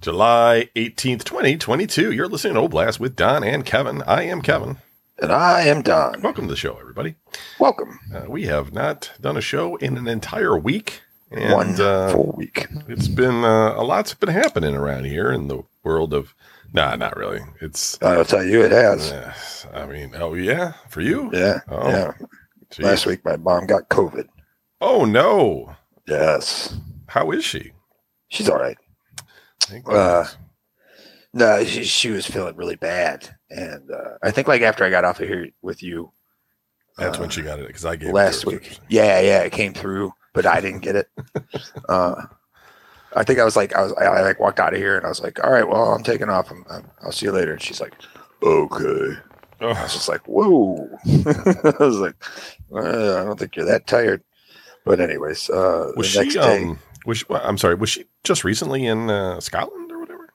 July 18th, 2022. You're listening to Old Blast with Don and Kevin. I am Kevin. And I am Don. Welcome to the show, everybody. Welcome. Uh, we have not done a show in an entire week. And, One uh, full week. It's been uh, a lot's been happening around here in the world of. Nah, not really. It's. I'll tell you, it has. I mean, oh yeah, for you. Yeah. Oh, yeah. geez. Last week, my mom got COVID. Oh no. Yes. How is she? She's all right. Uh. No, she, she was feeling really bad. And uh, I think, like, after I got off of here with you That's uh, when she got it because I gave last week. Yeah, yeah, it came through, but I didn't get it. uh, I think I was like, I was, I, I like walked out of here and I was like, all right, well, I'm taking off. I'm, I'm, I'll see you later. And she's like, okay. I was Oh, just like, whoa. I was like, I don't think you're that tired. But anyways, uh, was the next she? day, Um, was she, I'm sorry. Was she just recently in uh, Scotland or whatever?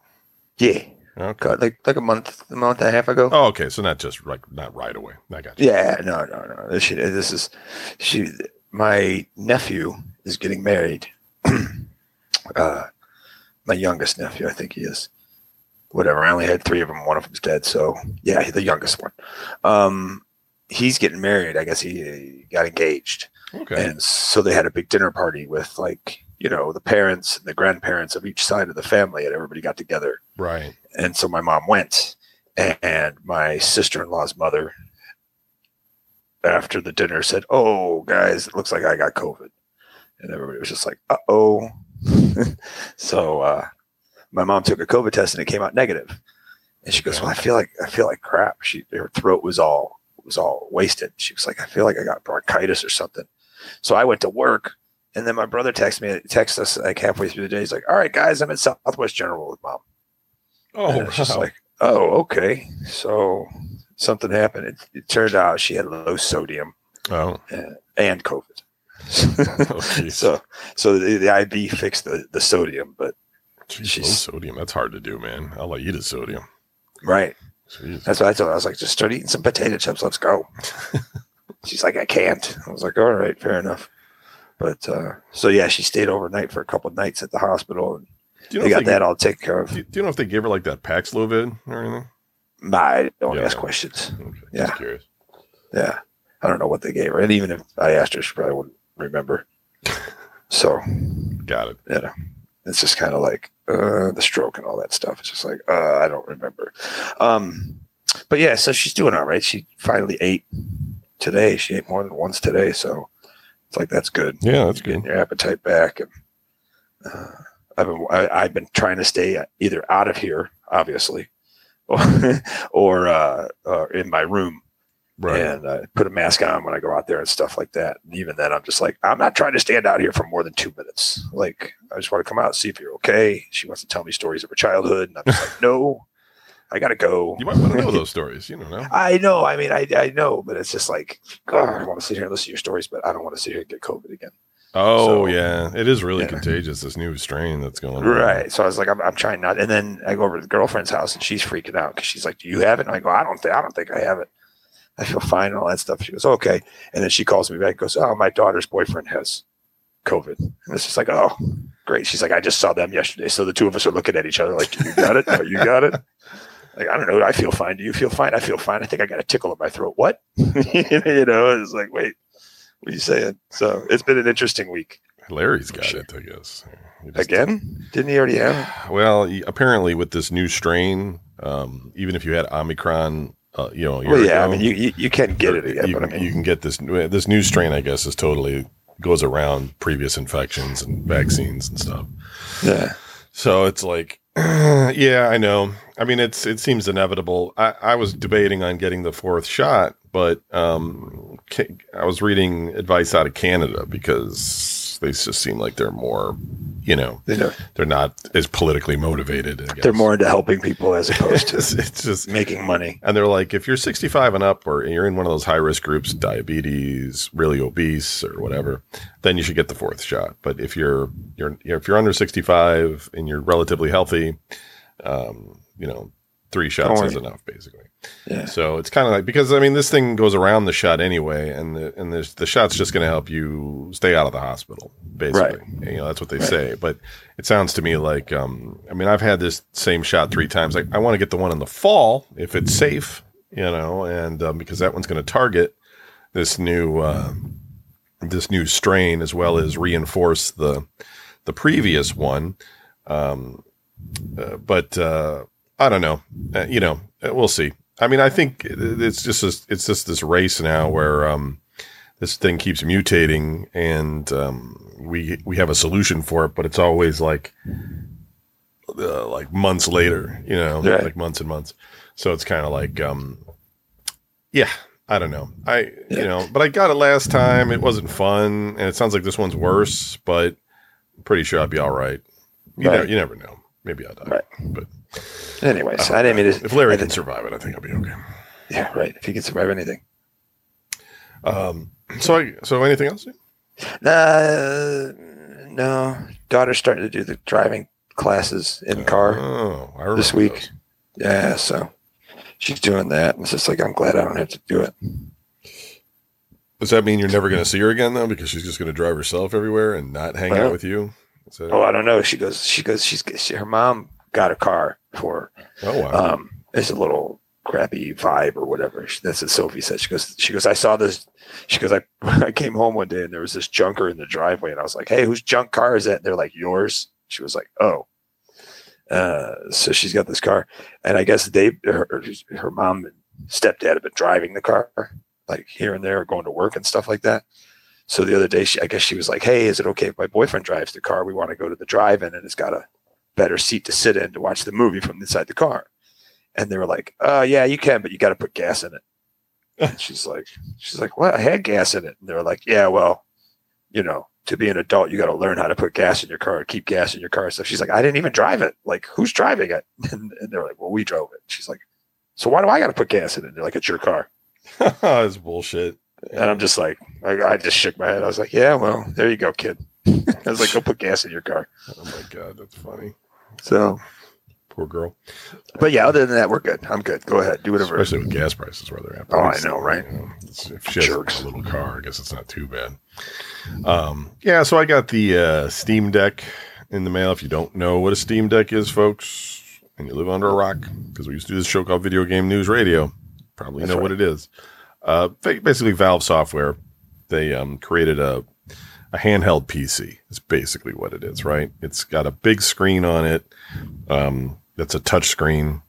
yeah, Okay. got like like a month, a month and a half ago. Oh, okay. So not just like not right away. I got you. Yeah, no, no, no. This, she, this is she. My nephew is getting married. uh, my youngest nephew, I think he is. Whatever. I only had three of them. One of them's dead. So yeah, the youngest one. Um, he's getting married. I guess he, he got engaged, Okay. and so they had a big dinner party with like you know the parents and the grandparents of each side of the family, and everybody got together. right. And so my mom went, and my sister in law's mother, after the dinner, said, Oh, guys, it looks like I got COVID. And everybody was just like, Uh oh. so uh, my mom took a COVID test and it came out negative. And she goes, Well, I feel like I feel like crap. She her throat was all was all wasted. She was like, I feel like I got bronchitis or something. So I went to work. And then my brother texted me, texted us like halfway through the day. He's like, All right, guys, I'm at Southwest General with mom. Oh, it's just like, oh, okay. So something happened. It, it turned out she had low sodium oh. and, and COVID. Oh, so, so the, the IV fixed the, the sodium, but Jeez, low she's- sodium. That's hard to do, man. All I eat is sodium. right. Jeez. That's what I told her. I was like, just start eating some potato chips. Let's go. She's like, I can't. I was like, all right, fair enough. But uh, so yeah, she stayed overnight for a couple of nights at the hospital, and do you know they got they, that all taken care of. Do, do you know if they gave her like that Paxlovid or anything? I don't Yeah. ask questions. Okay, Yeah. Just curious. Yeah, I don't know what they gave her, and even if I asked her, she probably wouldn't remember. So Got it. you know, it's just kind of like uh, the stroke and all that stuff. It's just like uh, I don't remember. Um, but yeah, so she's doing all right. She finally ate today. She ate more than once today, so it's like that's good. Yeah, that's Getting good. your appetite back, and uh, I've been I, I've been trying to stay either out of here, obviously, or or uh, uh, in my room Right. and uh, put a mask on when I go out there and stuff like that. And even then, I'm just like, I'm not trying to stand out here for more than two minutes. Like, I just want to come out and see if you're okay. She wants to tell me stories of her childhood, and I'm just like, no, I gotta go. You might want to know those stories. You don't know. I know. I mean, I, I know, but it's just like, God, I want to sit here and listen to your stories, but I don't want to sit here and get COVID again. Oh So- yeah, it is really Yeah. contagious. This new strain that's going on. Right. So I was like, I'm, I'm trying not. And then I go over to the girlfriend's house, and she's freaking out because she's like, "Do you have it?" And I go, "I don't think. I don't think I have it. I feel fine and all that stuff." She goes, "Okay." And then she calls me back, and goes, "Oh, my daughter's boyfriend has COVID." And it's just like, "Oh, great." She's like, "I just saw them yesterday." So the two of us are looking at each other like, "You got it? Oh, you got it?" Like I don't know. I feel fine. Do you feel fine? I feel fine. I think I got a tickle in my throat. What? you know, it's like, wait, what are you saying? So it's been an interesting week. Larry's got Sure. it, I guess. He just- Again? Didn't he already have it? Well, apparently with this new strain, um, even if you had Omicron, uh, you know, Well, yeah, I mean, you, you, you can get it again, you, but I can- mean, you can get this this new strain. I guess is totally goes around previous infections and vaccines and stuff. yeah, So it's like, yeah, I know. I mean, it's it seems inevitable. I, I was debating on getting the fourth shot, but um, I was reading advice out of Canada because they just seem like they're more, you know, they know they're not as politically motivated. I guess. they're more into helping people as opposed to it's just making money. and they're like, if you're 65 and up, or you're in one of those high risk groups, diabetes, really obese, or whatever, then you should get the fourth shot. But if you're you're if you're under 65 and you're relatively healthy, um, you know, three shots is enough, basically. Yeah. So it's kind of like because I mean this thing goes around the shot anyway, and the and there's, the shot's just going to help you stay out of the hospital, basically. And, you know that's what they Right. say. But it sounds to me like um, I mean I've had this same shot three times. Like I want to get the one in the fall if it's safe, you know, and um, because that one's going to target this new uh, this new strain as well as reinforce the the previous one. Um, uh, but uh, I don't know. Uh, you know, uh, we'll see. I mean, I think it's just this, it's just this race now where um, this thing keeps mutating, and um, we we have a solution for it, but it's always like uh, like months later, you know, Right. like months and months. So it's kind of like, um, yeah, I don't know. I you know, but I got it last time. It wasn't fun, and it sounds like this one's worse, but I'm pretty sure I'll be all right. You, Right. never, you never know. Maybe I'll die. Right. But Anyways, I didn't mean to. if Larry can didn't- survive it, I think I'll be okay. Yeah, right. If he can survive anything. Um, so, I, so anything else? Uh, no. Daughter's starting to do the driving classes in car. Oh, I This week. those. Yeah, so she's doing that. And it's just like, I'm glad I don't have to do it. Does that mean you're never going to see her again though? Because she's just going to drive herself everywhere and not hang Well, out with you. That- Oh, I don't know. She goes, she goes, she's, she, her mom got a car for oh wow. um, it's a little crappy vibe or whatever. That's what Sophie said. She goes, she goes, I saw this. She goes, I, I came home one day and there was this junker in the driveway, and I was like, Hey, whose junk car is that? And they're like, Yours. She was like, Oh. Uh, so she's got this car, and I guess they, her, her mom and stepdad have been driving the car, like here and there, going to work and stuff like that. So the other day, she, I guess she was like, "Hey, is it okay if my boyfriend drives the car? We want to go to the drive-in, and it's got a better seat to sit in to watch the movie from inside the car." And they were like, "Uh, yeah, you can, but you got to put gas in it." And she's like, "She's like, what? I had gas in it." And they're like, "Yeah, well, you know, to be an adult, you got to learn how to put gas in your car, keep gas in your car." So she's like, "I didn't even drive it. Like, who's driving it?" And, and they're like, "Well, we drove it." She's like, "So why do I got to put gas in it?" They're like, "It's your car." That's bullshit. And I'm just like, I, I just shook my head. I was like, yeah, well, there you go, kid. I was like, go put gas in your car. Oh my god, that's funny. So, Poor girl. but yeah, other than that, we're good. I'm good. Go ahead, do whatever. Especially with gas prices where they're at. Oh, I know, right? You know, if she has a little car, I guess it's not too bad. Um, yeah, so I got the uh, Steam Deck in the mail. If you don't know what a Steam Deck is, folks, and you live under a rock, because we used to do this show called Video Game News Radio, probably That's know what it is. Uh, basically, Valve Software. They um, created a a handheld PC. It's basically what it is, right? It's got a big screen on it. Um, that's a touch screen,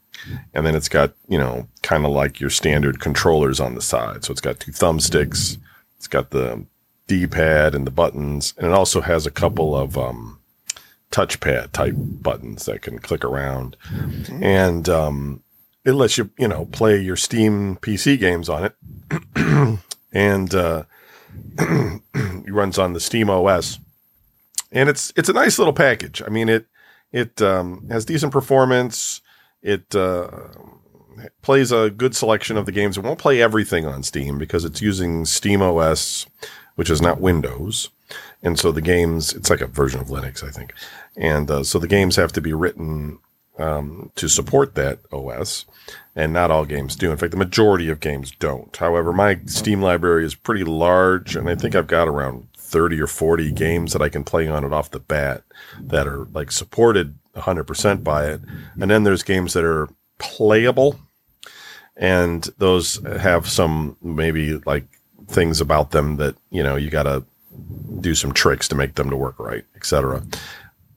and then it's got you know kind of like your standard controllers on the side. So it's got two thumbsticks. It's got the D-pad and the buttons, and it also has a couple of um, touchpad type buttons that can click around, and um, it lets you you know play your Steam PC games on it, and uh, it runs on the Steam OS, and it's it's a nice little package. I mean it it um, has decent performance. It uh, plays a good selection of the games. It won't play everything on Steam because it's using Steam OS, which is not Windows. And so the games, it's like a version of Linux, I think. And uh, so the games have to be written um, to support that OS. And not all games do. In fact, the majority of games don't. However, my Steam library is pretty large, and I think I've got around 30 or 40 games that I can play on it off the bat that are like supported 100% by it. And then there's games that are playable and those have some maybe like things about them that you know you got to do some tricks to make them to work right etc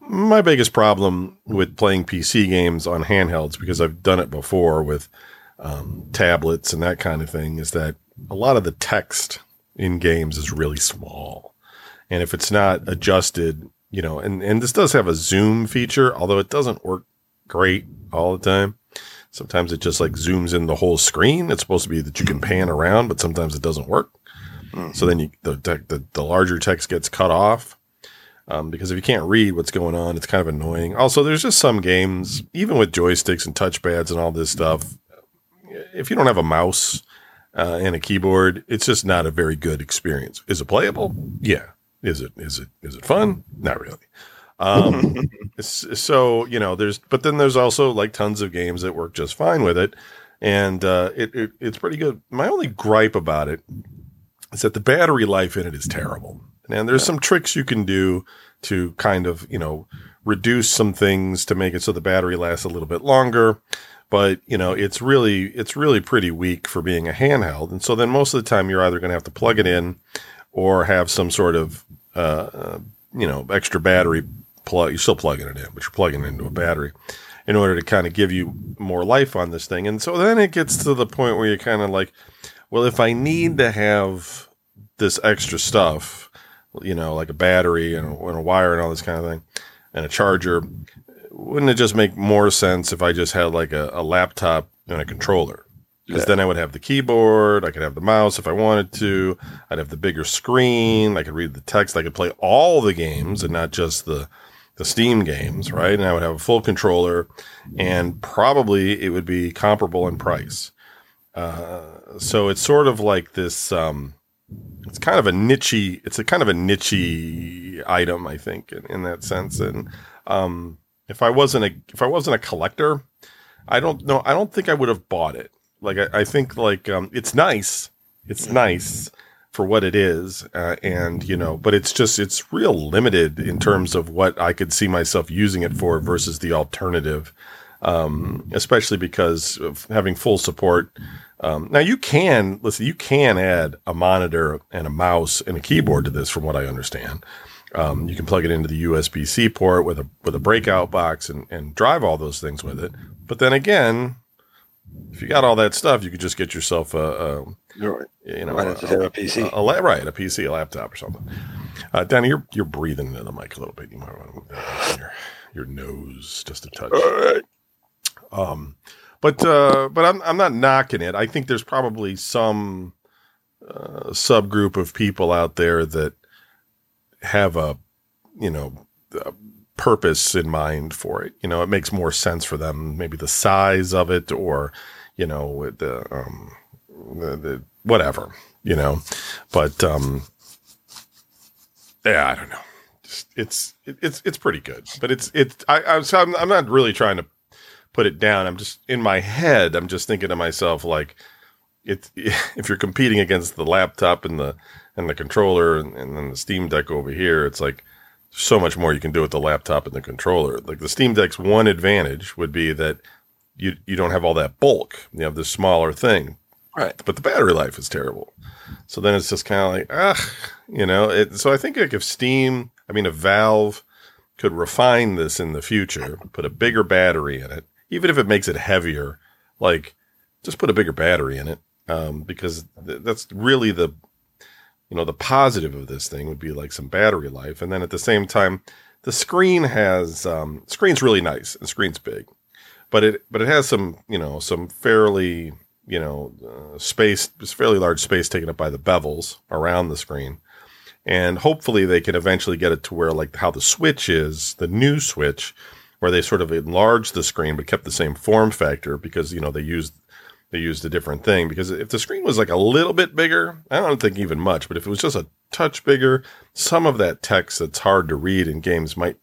my biggest problem with playing pc games on handhelds because i've done it before with um, tablets and that kind of thing is that a lot of the text in games is really small and if it's not adjusted you know and, and this does have a zoom feature although it doesn't work great all the time Sometimes it just like zooms in the whole screen. It's supposed to be that you can pan around, but sometimes it doesn't work. So then you, the, the, the larger text gets cut off. Um, because if you can't read what's going on, it's kind of annoying. Also, there's just some games, even with joysticks and touchpads and all this stuff, if you don't have a mouse uh, and a keyboard, it's just not a very good experience. Is it playable? Yeah. Is it is it is it fun? Not really. Um, so you know, there's but then there's also like tons of games that work just fine with it, and uh, it, it it's pretty good. My only gripe about it is that the battery life in it is terrible. And there's some tricks you can do to kind of you know reduce some things to make it so the battery lasts a little bit longer. But you know it's really it's really pretty weak for being a handheld. And so then most of the time you're either going to have to plug it in or have some sort of uh, uh, you know extra battery plug you're still plugging it in but you're plugging it into a battery in order to kind of give you more life on this thing. And so then it gets to the point where you're kind of like well if i need to have this extra stuff you know like a battery and a, and a wire and all this kind of thing and a charger wouldn't it just make more sense if I just had like a, a laptop and a controller? Because yeah. then I would have the keyboard, I could have the mouse if I wanted to, I'd have the bigger screen, I could read the text, I could play all the games and not just the the Steam games, right? And I would have a full controller, and probably it would be comparable in price. Uh, so it's sort of like this. Um, it's kind of a niche. It's a kind of a niche item, I think, in, in that sense. And um, if I wasn't a if I wasn't a collector, I don't know. I don't think I would have bought it. Like I, I think like um, it's nice. It's nice for what it is, uh, and you know, but it's just it's real limited in terms of what I could see myself using it for versus the alternative. Um, especially because of having full support. Um, now you can listen. You can add a monitor and a mouse and a keyboard to this, from what I understand. Um, you can plug it into the USB C port with a with a breakout box and, and drive all those things with it. But then again, if you got all that stuff, you could just get yourself a, a you know a, a, PC, a, a, right, a PC, a laptop, or something. Uh, Danny, you're you're breathing into the mic a little bit. You might want to your your nose just a touch. All right. Um, but uh, but I'm I'm not knocking it. I think there's probably some uh, subgroup of people out there that have a, you know, a purpose in mind for it. You know, it makes more sense for them, maybe the size of it or, you know, the, um, the, the whatever, you know, but, um, yeah, I don't know. It's, it, it's, it's pretty good, but it's, it's, I, I'm, I'm not really trying to put it down. I'm just in my head. I'm just thinking to myself, like, it's, if you're competing against the laptop and the, and the controller and, and then the Steam Deck over here, it's like so much more you can do with the laptop and the controller. Like the Steam Deck's one advantage would be that you you don't have all that bulk. You have this smaller thing. Right. But the battery life is terrible. So then it's just kind of like, ah, you know, it, so I think like if Steam, I mean, if Valve could refine this in the future, put a bigger battery in it, even if it makes it heavier, like just put a bigger battery in it. Um, because th- that's really the you know, the positive of this thing would be like some battery life. And then at the same time, the screen has, um, screen's really nice and screen's big, but it, but it has some, you know, some fairly, you know, uh, space, fairly large space taken up by the bevels around the screen. And hopefully they can eventually get it to where like how the switch is, the new switch, where they sort of enlarged the screen but kept the same form factor because, you know, they used they used a different thing because if the screen was like a little bit bigger, I don't think even much, but if it was just a touch bigger, some of that text that's hard to read in games might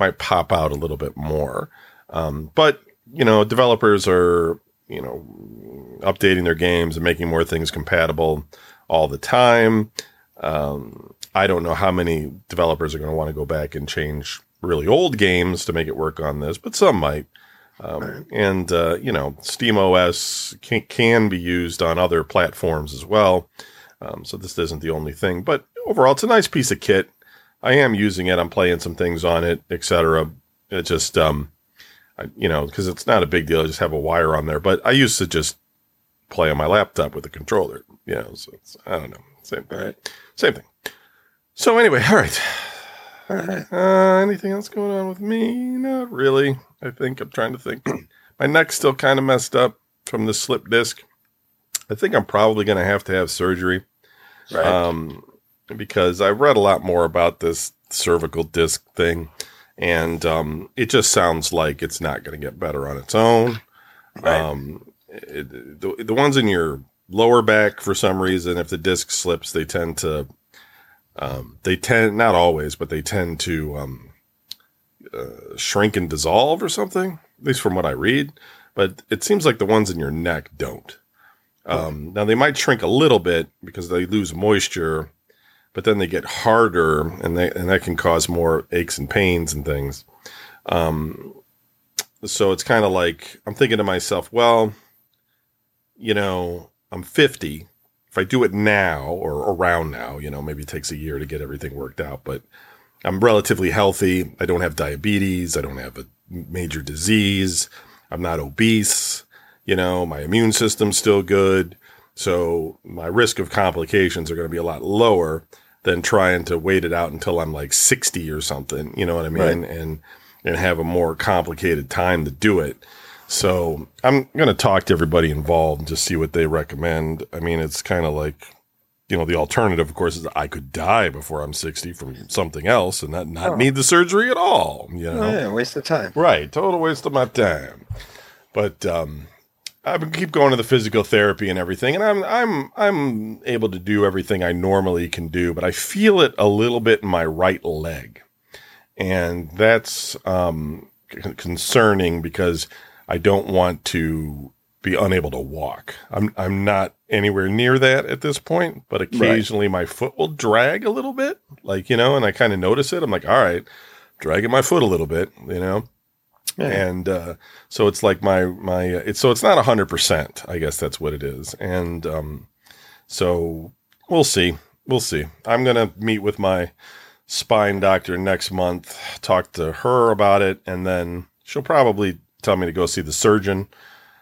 might pop out a little bit more. Um, but you know, developers are you know updating their games and making more things compatible all the time. Um, I don't know how many developers are going to want to go back and change really old games to make it work on this, but some might. Um, and, uh, you know, Steam OS can, can, be used on other platforms as well. Um, so this isn't the only thing, but overall, it's a nice piece of kit. I am using it. I'm playing some things on it, etc. It just, um, I, you know, because it's not a big deal. I just have a wire on there, but I used to just play on my laptop with a controller. You know, so I don't know, same thing. Right. Same thing. So anyway, all right. Uh, anything else going on with me? Not really. I think I'm trying to think. My neck's still kind of messed up from the slip disc. I think I'm probably going to have to have surgery. Right. Um, because I read a lot more about this cervical disc thing, and um, it just sounds like it's not going to get better on its own. Right. Um, it, the, the ones in your lower back, for some reason, if the disc slips, they tend to, um, they tend, not always, but they tend to, um, uh, shrink and dissolve or something, at least from what I read. But it seems like the ones in your neck don't. Um, now they might shrink a little bit because they lose moisture, but then they get harder, and they and that can cause more aches and pains and things. Um, so it's kind of like I'm thinking to myself, well, you know, I'm 50. If I do it now or around now, you know, maybe it takes a year to get everything worked out, but I'm relatively healthy. I don't have diabetes. I don't have a major disease. I'm not obese. You know, my immune system's still good. So my risk of complications are going to be a lot lower than trying to wait it out until I'm like 60 or something. You know what I mean? Right. And, and have a more complicated time to do it. So I'm going to talk to everybody involved and just see what they recommend. I mean, it's kind of like, you know, the alternative, of course, is I could die before I'm 60 from something else and not, not oh. need the surgery at all. You know, oh, yeah, waste of time. Right. Total waste of my time. But, um, I keep going to the physical therapy and everything, and I'm I'm I'm able to do everything I normally can do, but I feel it a little bit in my right leg, and that's um, concerning because I don't want to be unable to walk. I'm I'm not anywhere near that at this point, but occasionally right. my foot will drag a little bit, like you know, and I kind of notice it. I'm like, all right, dragging my foot a little bit, you know, yeah. and uh, so it's like my my uh, it's so it's not hundred percent. I guess that's what it is, and um, so we'll see, we'll see. I'm gonna meet with my spine doctor next month, talk to her about it, and then she'll probably tell me to go see the surgeon.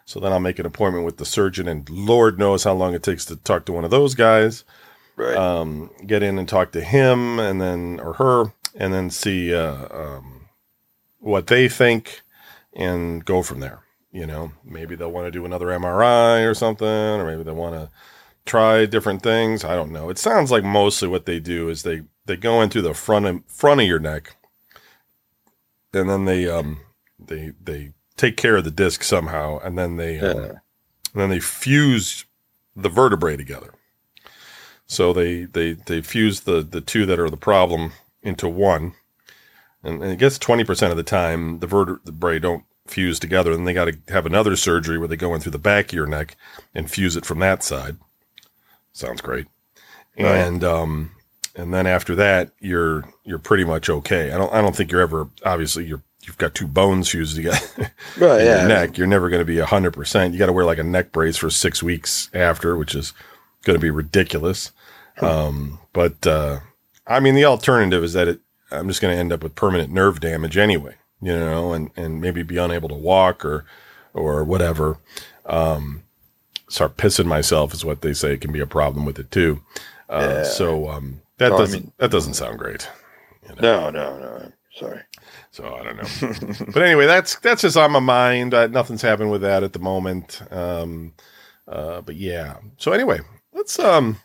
So then I'll make an appointment with the surgeon, and Lord knows how long it takes to talk to one of those guys. Right. Um, get in and talk to him, and then or her, and then see uh, um, what they think, and go from there. You know, maybe they'll want to do another MRI or something, or maybe they want to try different things. I don't know. It sounds like mostly what they do is they they go into the front of, front of your neck, and then they um they they take care of the disc somehow, and then they um, and then they fuse the vertebrae together. So they they they fuse the the two that are the problem into one, and, and I guess twenty percent of the time the vertebrae don't fuse together, and they got to have another surgery where they go in through the back of your neck and fuse it from that side. Sounds great, right. and um, and then after that you're you're pretty much okay. I don't I don't think you're ever obviously you're you've got two bones fused together right, yeah. your neck, you're never going to be 100%. You got to wear like a neck brace for six weeks after, which is going to be ridiculous. Um, but, uh, I mean, the alternative is that it, I'm just going to end up with permanent nerve damage anyway, you know, and, and maybe be unable to walk or, or whatever. Um, start pissing myself is what they say can be a problem with it too. Uh, yeah. so, um, that doesn't, I mean, that doesn't sound great. You know? No, no, no. Sorry. So I don't know. but anyway, that's that's just on my mind. Uh, nothing's happened with that at the moment. Um, uh, but yeah. So anyway, let's um.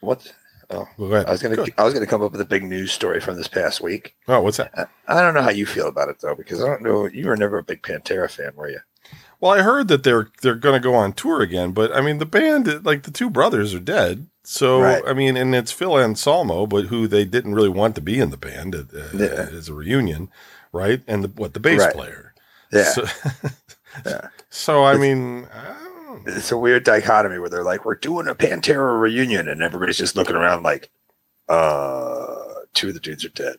What? Oh, I was gonna Go I was gonna come up with a big news story from this past week. Oh, what's that? I, I don't know how you feel about it though, because I don't know. You were never a big Pantera fan, were you? Well, I heard that they're they're going to go on tour again, but I mean the band, like the two brothers, are dead. So right. I mean, and it's Phil Anselmo, but who they didn't really want to be in the band uh, yeah. as a reunion, right? And the, what the bass right. player, yeah. So, yeah. so I it's, mean, I it's a weird dichotomy where they're like, "We're doing a Pantera reunion," and everybody's just looking around like, "Uh, two of the dudes are dead."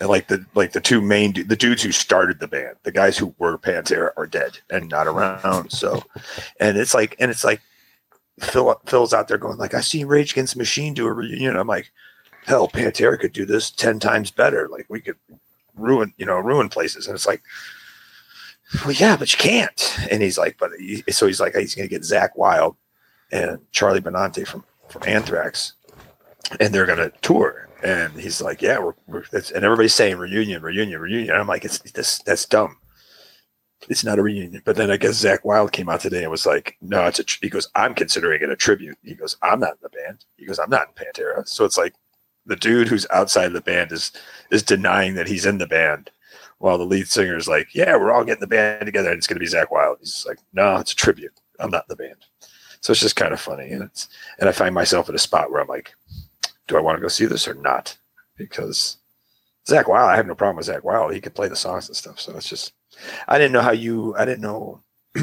And like the like the two main the dudes who started the band, the guys who were Pantera are dead and not around. So, and it's like and it's like Phil Phil's out there going like, I see Rage Against the Machine do a reunion. I'm like, hell, Pantera could do this ten times better. Like we could ruin, you know, ruin places. And it's like, well, yeah, but you can't. And he's like, but he, so he's like, he's gonna get Zakk Wylde and Charlie Benante from from Anthrax, and they're gonna tour. And he's like, yeah, we're, we're and everybody's saying reunion, reunion, reunion. And I'm like, it's this that's dumb it's not a reunion. But then I guess Zakk Wylde came out today and was like, no, it's a, tr-. he goes, I'm considering it a tribute. He goes, I'm not in the band. He goes, I'm not in Pantera. So it's like the dude who's outside the band is, is denying that he's in the band while the lead singer is like, yeah, we're all getting the band together and it's going to be Zakk Wylde. He's like, no, it's a tribute. I'm not in the band. So it's just kind of funny. And it's, and I find myself at a spot where I'm like, do I want to go see this or not? Because Zakk Wylde, I have no problem with Zakk Wylde. He could play the songs and stuff. So it's just, I didn't know how you, I didn't know.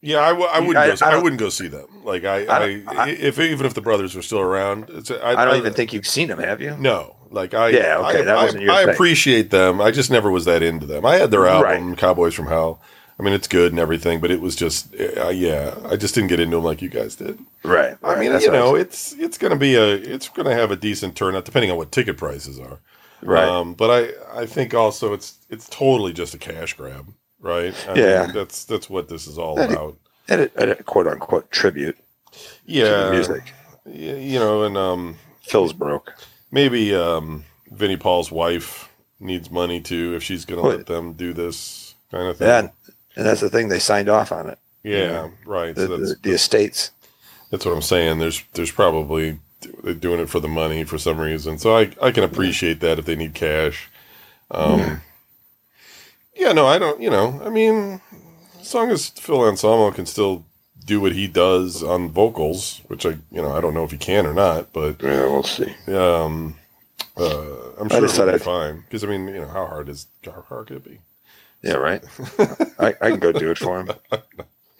Yeah, I, w- I wouldn't. I- go, I I, wouldn't go see them. Like I, I I, don't- I- if even if the brothers were still around, it's, I, I don't even think you've seen them. have you? No, like I. Yeah, okay, I, that wasn't your I thing. appreciate them. I just never was that into them. I had their Right. album "Cowboys from Hell." I mean, it's good and everything, but it was just, uh, yeah, I just didn't get into them like you guys did. Right. I mean, you know, it's it's going to be a, it's going to have a decent turnout depending on what ticket prices are. Right. Um, but I, I think also it's it's totally just a cash grab, right? I Yeah. mean, that's that's what this is all That- about. and a, and a quote unquote tribute to the Yeah, music. you know, and um, Phil's broke. maybe um, Vinnie Paul's wife needs money too if she's going to let them do this kind of thing. Yeah. And, and that's the thing. They signed off on it. yeah, right. The, so that's, the, the estates. that's what I'm saying. There's there's probably they're doing it for the money for some reason. So I I can appreciate that if they need cash. Um, yeah, no, I don't. You know, I mean, as long as Phil Anselmo can still do what he does on vocals, which I you know I don't know if he can or not, but Yeah, we'll see. um, uh, I'm sure it'll be I'd- fine. Because I mean, you know, how hard is how hard could it be? Yeah, right. I, I can go do it for him.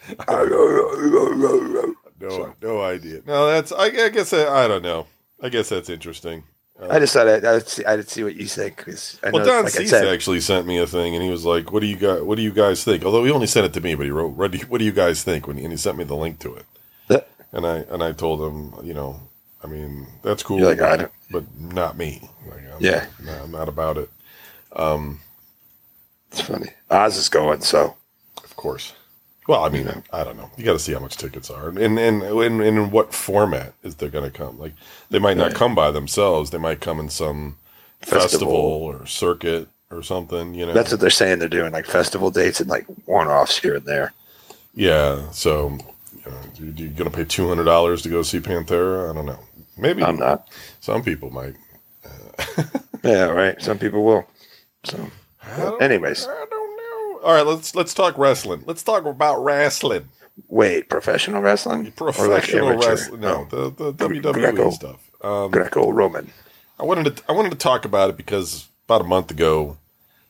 No, no idea. No, that's I, I guess I, I don't know. I guess that's interesting. Uh, I just thought I'd, I'd see. I'd see what you think because I know, Well, Don like Cease said, actually sent me a thing, and he was like, "What do you guys? What do you guys think?" Although he only sent it to me, but he wrote, "What do you, what do you guys think?" When he, and he sent me the link to it, Yeah. and I and I told him, you know, I mean, that's cool, like, I don't- but not me. Like, I'm, Yeah. not, I'm not about it. Um, it's funny. Oz is going, so of course. Well, I mean, I don't know. You got to see how much tickets are, and and and, and in what format is they're going to come. Like, they might not come by themselves. They might come in some Festival. festival or circuit or something. You know, that's what they're saying. They're doing like festival dates and like one-offs here and there. Yeah, so you know, you, you gonna pay two hundred dollars to go see Pantera? I don't know. Maybe I'm not. some people might. Yeah, right. Some people will. So, anyways, I don't know. All right, let's let's talk wrestling. Let's talk about wrestling, wait, professional wrestling, professional amateur? wrestling. No, Oh, the the WWE Greco. stuff. Um, Greco-Roman. I wanted to I wanted to talk about it because about a month ago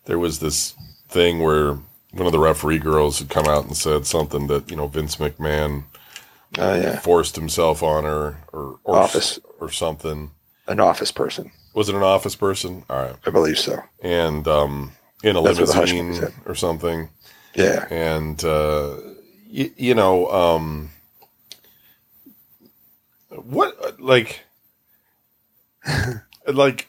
there was this thing where one of the referee girls had come out and said something that you know Vince McMahon Oh yeah, forced himself on her or or Office. or something. an office person. Was it an office person? All right. I believe so. and um, in a That's limousine or something. Yeah, And uh, y- you know, um, what like, like,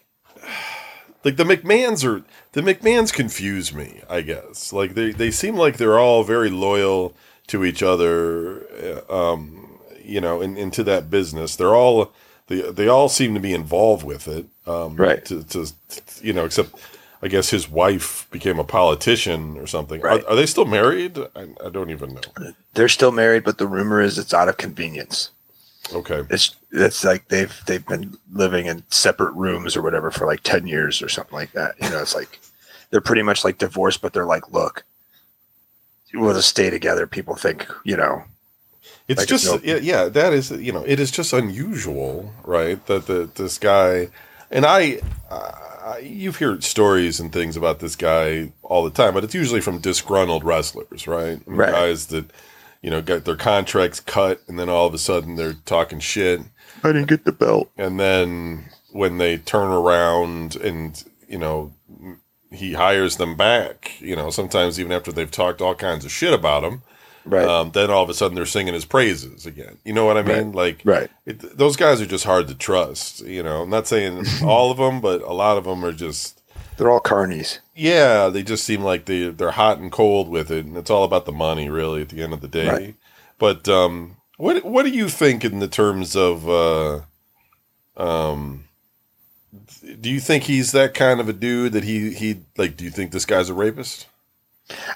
like the McMahons are the McMahons confuse me. I guess like they they seem like they're all very loyal to each other. uh, Um, you know, in, into that business, they're all. They, they all seem to be involved with it, um, Right. To, to- you know, except I guess his wife became a politician or something. Right. Are, are they still married? I, I don't even know. they're still married, but the rumor is it's out of convenience. Okay. It's it's like they've they've been living in separate rooms or whatever for like ten years or something like that. You know, it's like they're pretty much like divorced, but they're like, look, we'll just stay together. People think, you know, It's Like just it's no- yeah, yeah, that is you know it is just unusual, right? That the this guy and I, uh, you hear stories and things about this guy all the time, but it's usually from disgruntled wrestlers, right? I mean, Right. Guys that you know get their contracts cut, and then all of a sudden they're talking shit, I didn't get the belt. and then when they turn around and you know he hires them back, you know sometimes even after they've talked all kinds of shit about him Right. um, then all of a sudden they're singing his praises again. You know what I mean? Like, right. it, those guys are just hard to trust. You know, I'm not saying all of them, but a lot of them are just, They're all carnies. yeah, they just seem like they they're hot and cold with it, and it's all about the money, really, at the end of the day. Right. But um, what what do you think in the terms of, uh, um, do you think he's that kind of a dude that he he like? Do you think this guy's a rapist?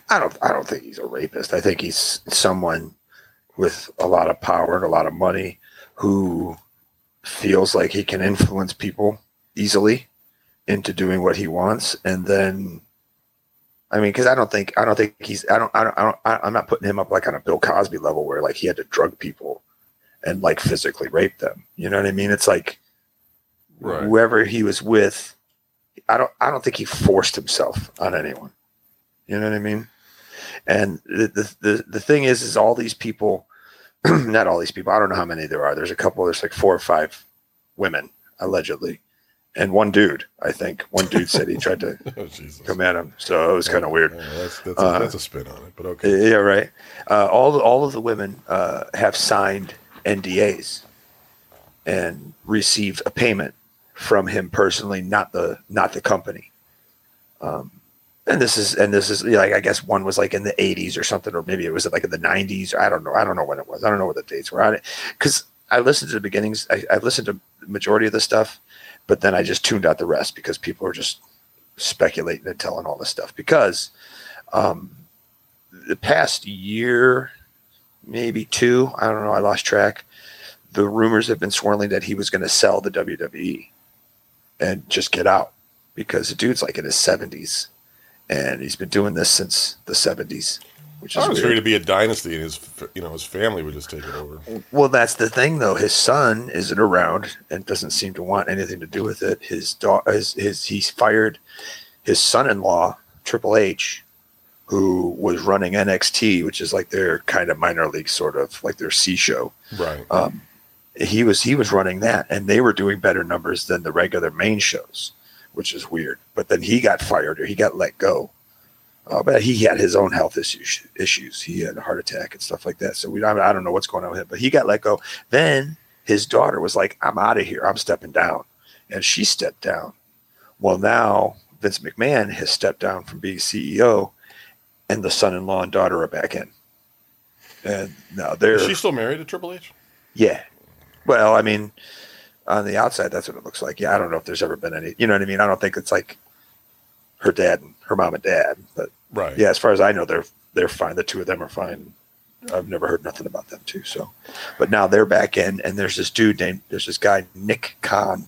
I don't I don't think he's a rapist. I think he's someone with a lot of power and a lot of money who feels like he can influence people easily into doing what he wants and then I mean cuz I don't think I don't think he's I don't I don't, I don't I, I'm not putting him up like on a Bill Cosby level where like he had to drug people and like physically rape them. You know what I mean? It's like Right. whoever he was with I don't I don't think he forced himself on anyone. You know what I mean? And the the the, the thing is, is all these people, not all these people. I don't know how many there are. There's a couple. There's like four or five women allegedly, and one dude. I think one dude said he tried to Oh, come at him. So it was kind of weird. Yeah, that's, that's, a, Uh, that's a spin on it, but okay. Yeah, right. Uh, all all of the women uh, have signed NDAs and received a payment from him personally, not the not the company. Um, and this is and this is like I guess one was like in the 80s or something, or maybe it was like in the 90s. I don't know. I don't know when it was. I don't know what the dates were on it because I listened to the beginnings. I, I listened to the majority of the stuff, but then I just tuned out the rest because people are just speculating and telling all this stuff because. Um, the past year, maybe two, I don't know, I lost track. The rumors have been swirling that he was going to sell the WWE and just get out because the dude's like in his 70s and he's been doing this since the 70s, which is I was weird. ready to be a dynasty, and his you know his family would just take it over. Well, that's the thing, though. His son isn't around and doesn't seem to want anything to do with it. His daughter, his, his he's fired his son-in-law, Triple H, who was running NXT, which is like their kind of minor league, sort of like their C show. Right. Um, he was he was running that, and they were doing better numbers than the regular main shows, which is weird. But then he got fired or he got let go. Uh, but he had his own health issues. Issues. He had a heart attack and stuff like that. So we I, I don't know what's going on with him. But he got let go. Then his daughter was like, "I'm out of here. I'm stepping down," and she stepped down. Well, now Vince McMahon has stepped down from being CEO, and the son-in-law and daughter are back in. And now they're Is she still married to Triple H? yeah. Well, I mean, on the outside, that's what it looks like. Yeah, I don't know if there's ever been any. You know what I mean? I don't think it's like her dad and her mom and dad. But Right. yeah, as far as I know, they're they're fine. The two of them are fine. I've never heard nothing about them too. So, but now they're back in, and there's this dude named there's this guy Nick Khan,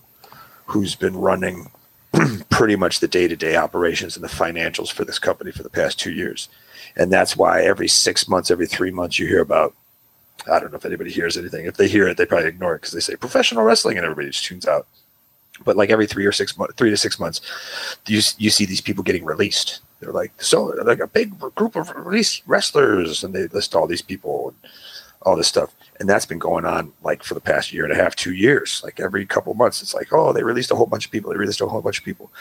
who's been running pretty much the day to day operations and the financials for this company for the past two years, and that's why every six months, every three months, you hear about. I don't know if anybody hears anything. If they hear it, they probably ignore it because they say professional wrestling, and everybody just tunes out. But like every three or six months, three to six months, you you see these people getting released. They're like so like a big group of released wrestlers, and they list all these people and all this stuff. And that's been going on like for the past year and a half, two years. Like every couple months, it's like, oh, they released a whole bunch of people. They released a whole bunch of people.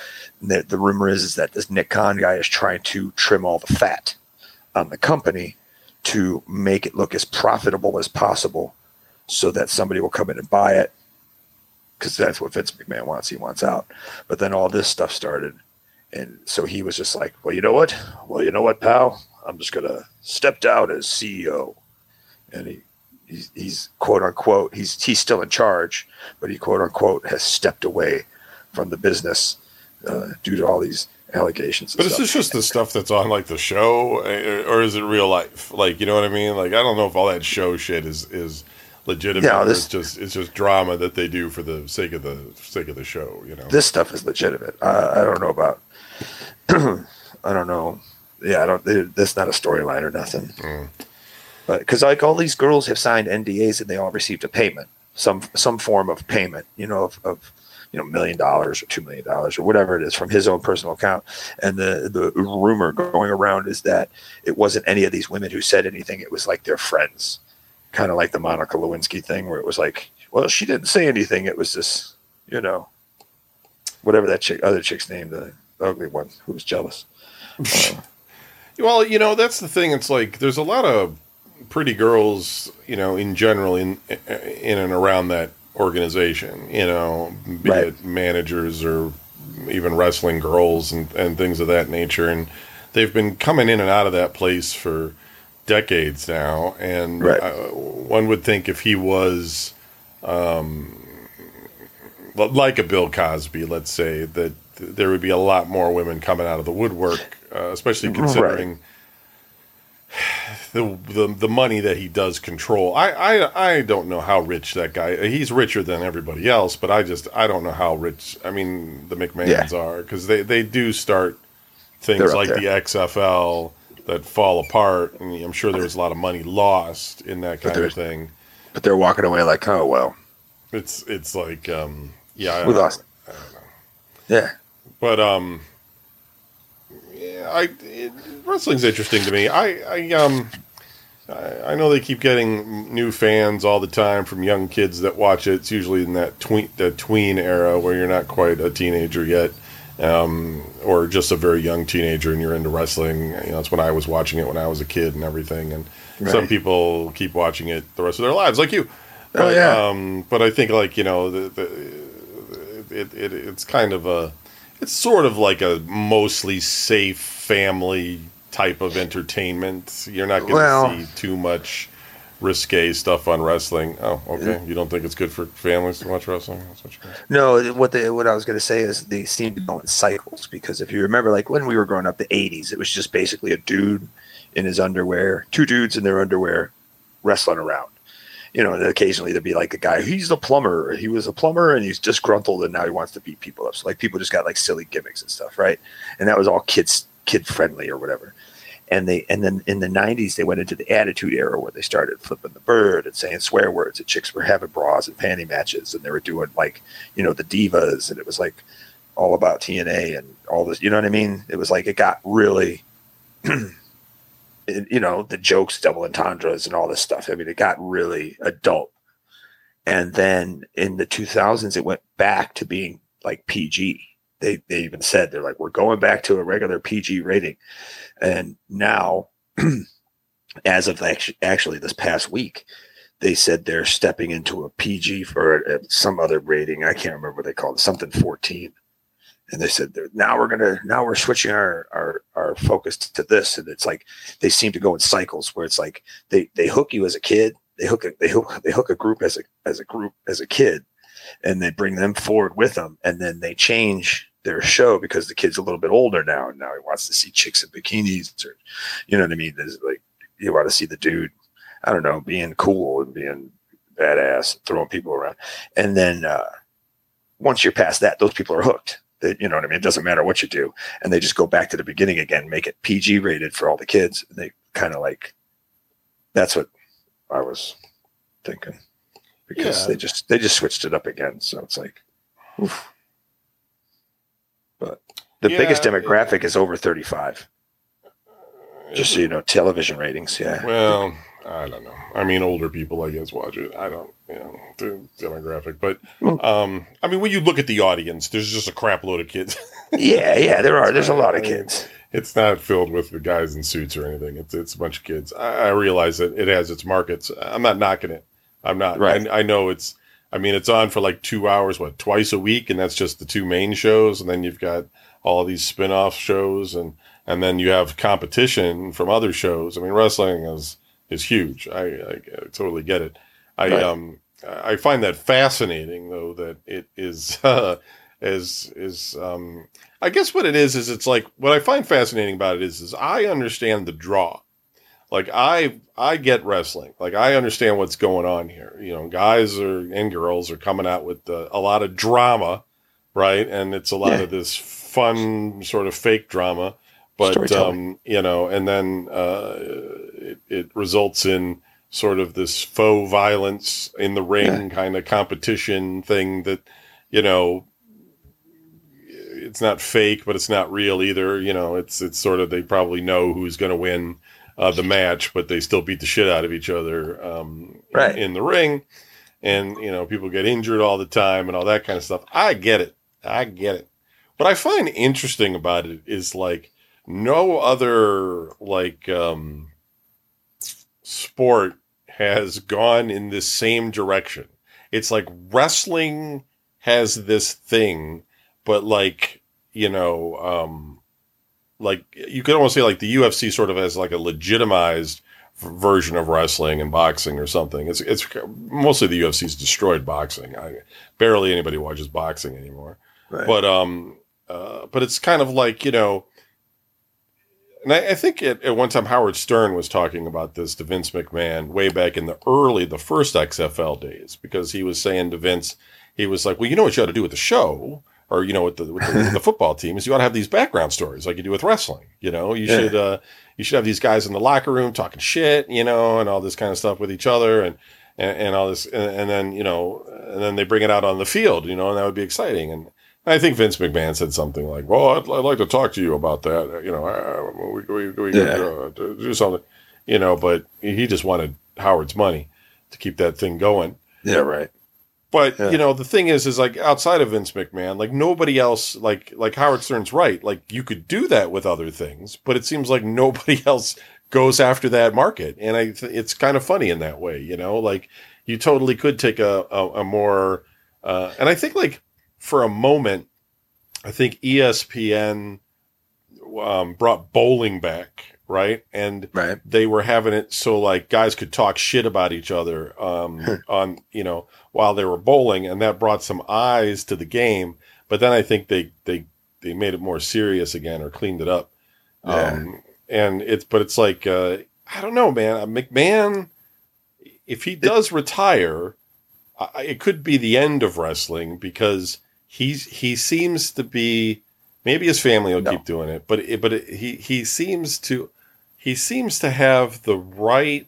And the, the rumor is is that this Nick guy is trying to trim all the fat on the company to make it look as profitable as possible, so that somebody will come in and buy it because that's what Vince McMahon wants. He wants out. But then all this stuff started. And so he was just like, well, you know what? Well, you know what, pal? I'm just going to step down as CEO. And he, he's, he's quote unquote, he's, he's still in charge, but he quote unquote has stepped away from the business uh, due to all these allegations. But is this just the stuff that's on like the show, eh, or is it real life? Like, you know what I mean? Like, I don't know if all that show shit is is legitimate. Or this- it's just it's just drama that they do for the sake of the sake of the show. You know. this stuff is legitimate. I, I don't know about. I don't know. Yeah, I don't. That's not a storyline or nothing. Mm. But because like all these girls have signed NDAs and they all received a payment, some some form of payment. You know, of, of you know, million dollars or two million dollars or whatever it is from his own personal account. And the the rumor going around is that it wasn't any of these women who said anything. It was like their friends, kind of like the Monica Lewinsky thing, where it was like, well, she didn't say anything. It was this, you know, whatever that chick, other chick's name, the ugly one who was jealous. Uh, Well, you know, that's the thing. It's like there's a lot of pretty girls, you know, in general in in and around that organization. You know, be Right. it managers or even wrestling girls and and things of that nature, and they've been coming in and out of that place for decades now. And Right. uh, one would think if he was. Um, like a Bill Cosby, let's say that there would be a lot more women coming out of the woodwork, uh, especially Right. The, the the money that he does control. I, I I don't know how rich that guy. He's richer than everybody else, but I just I don't know how rich. I mean, the McMahons are because they they do start things like there. the XFL that fall apart, and I'm sure there was a lot of money lost in that kind of thing. but they're walking away like, oh well, It's it's like um yeah I- we lost. Yeah, but um, yeah, I it, wrestling's interesting to me. I I um. I I know they keep getting new fans all the time from young kids that watch it. It's usually in that tween, the tween era where you're not quite a teenager yet, um, or just a very young teenager and you're into wrestling. You know, that's when I was watching it when I was a kid and everything. And some people keep watching it the rest of their lives, like you. Oh, But, yeah. Um, but I think like you know the, the it, it it's kind of a it's sort of like a mostly safe family type of entertainment. You're not going to Well- see too much risque stuff on wrestling. Oh, okay. Mm. You don't think it's good for families to watch wrestling? That's what. No, what they what I was going to say is they seem to go in cycles because if you remember, like when we were growing up, the '80s, it was just basically a dude in his underwear, two dudes in their underwear, wrestling around. You know, and occasionally there'd be like a guy, he's the plumber. He was a plumber and he's disgruntled and now he wants to beat people up. So like people just got like silly gimmicks and stuff, right? And that was all kids kid friendly or whatever. And they and then in the '90s they went into the Attitude Era where they started flipping the bird and saying swear words. And chicks were having bras and panty matches, and they were doing like you know the divas, and it was like all about TNA and all this. You know what I mean? It was like it got really, you know, the jokes, double entendres, and all this stuff. I mean, it got really adult. And then in the 2000s, it went back to being like PG. They they even said they're like we're going back to a regular PG rating, and now, as of actually, actually this past week, they said they're stepping into a PG for uh, some other rating. I can't remember what they called it, something 14. And they said now we're gonna now we're switching our, our our focus to this, and it's like they seem to go in cycles where it's like they they hook you as a kid, they hook a, they hook they hook a group as a as a group as a kid, and they bring them forward with them, and then they change their show because the kid's a little bit older now, and now he wants to see chicks in bikinis, or you know what I mean? There's like you want to see the dude, I don't know, being cool and being badass, throwing people around, and then uh, once you're past that, those people are hooked. They, you know what I mean? It doesn't matter what you do, and they just go back to the beginning again, make it PG rated for all the kids. And they kind of like that's what I was thinking because Yeah. they just they just switched it up again. So it's like, oof. But the Yeah, biggest it- demographic is over 35. Just so you know, television ratings. Yeah. Well, I don't know. I mean, older people, I guess, watch it. I don't, you know, the demographic. But, um, I mean, when you look at the audience, there's just a crap load of kids. yeah, yeah, there are. There's a lot of kids. it's not filled with the guys in suits or anything. It's it's a bunch of kids. I, I realize that it has its markets. I'm not knocking it. I'm not. Right. I, I know it's. I mean, it's on for like two hours, what twice a week, and that's just the two main shows, and then you've got all these spin-off shows, and and then you have competition from other shows. I mean, wrestling is is huge. I, I, totally get it. I Right. um I find that fascinating though that it is uh, is is um I guess what it is is it's like what I find fascinating about it is is I understand the draw. Like I I get wrestling. Like I understand what's going on here. You know, guys are and girls are coming out with uh, a lot of drama, right? And it's a lot Yeah. of this fun sort of fake drama, but um, you know, and then uh, it, it results in sort of this faux violence in the ring kind of competition thing that you know it's not fake but it's not real either you know it's it's sort of they probably know who's going to win uh, the match but they still beat the shit out of each other um, Right. in the ring. And you know people get injured all the time and all that kind of stuff. I get it. I get it. What i find interesting about it is like no other like um sport has gone in this same direction. It's like wrestling has this thing but like you know um like you could almost say like the UFC sort of has like a legitimized version of wrestling and boxing or something. It's it's mostly the UFC's destroyed boxing. I barely anybody watches boxing anymore. Right. But um uh but it's kind of like, you know, and I, I think at, at one time Howard Stern was talking about this to Vince McMahon way back in the early, the first XFL days, because he was saying to Vince, he was like, "Well, you know what you ought to do with the show, or you know, with the with the, with the football team, is you ought to have these background stories like you do with wrestling. You know, you Yeah. should uh, you should have these guys in the locker room talking shit, you know, and all this kind of stuff with each other, and and, and all this, and, and then you know, and then they bring it out on the field, you know, and that would be exciting. And I think Vince McMahon said something like, "Well, I'd, I'd like to talk to you about that. You know, uh, we we, we Yeah. uh, do something." You know, but he just wanted Howard's money to keep that thing going. Yeah, right. But Yeah. you know, the thing is, is like outside of Vince McMahon, like nobody else, like like Howard Stern's right. Like you could do that with other things, but it seems like nobody else goes after that market, and I th- it's kind of funny in that way. You know, like you totally could take a a, a more, uh, and I think like for a moment, I think ESPN um, brought bowling back, right? And Right. they were having it so like guys could talk shit about each other um, on you know while they were bowling, and that brought some eyes to the game. But then I think they they they made it more serious again or cleaned it up. Um, and it's but it's like uh, I don't know, man. Uh, McMahon, if he does retire, I, it could be the end of wrestling because he's he seems to be maybe his family will No. keep doing it, but it, but it, he he seems to he seems to have the right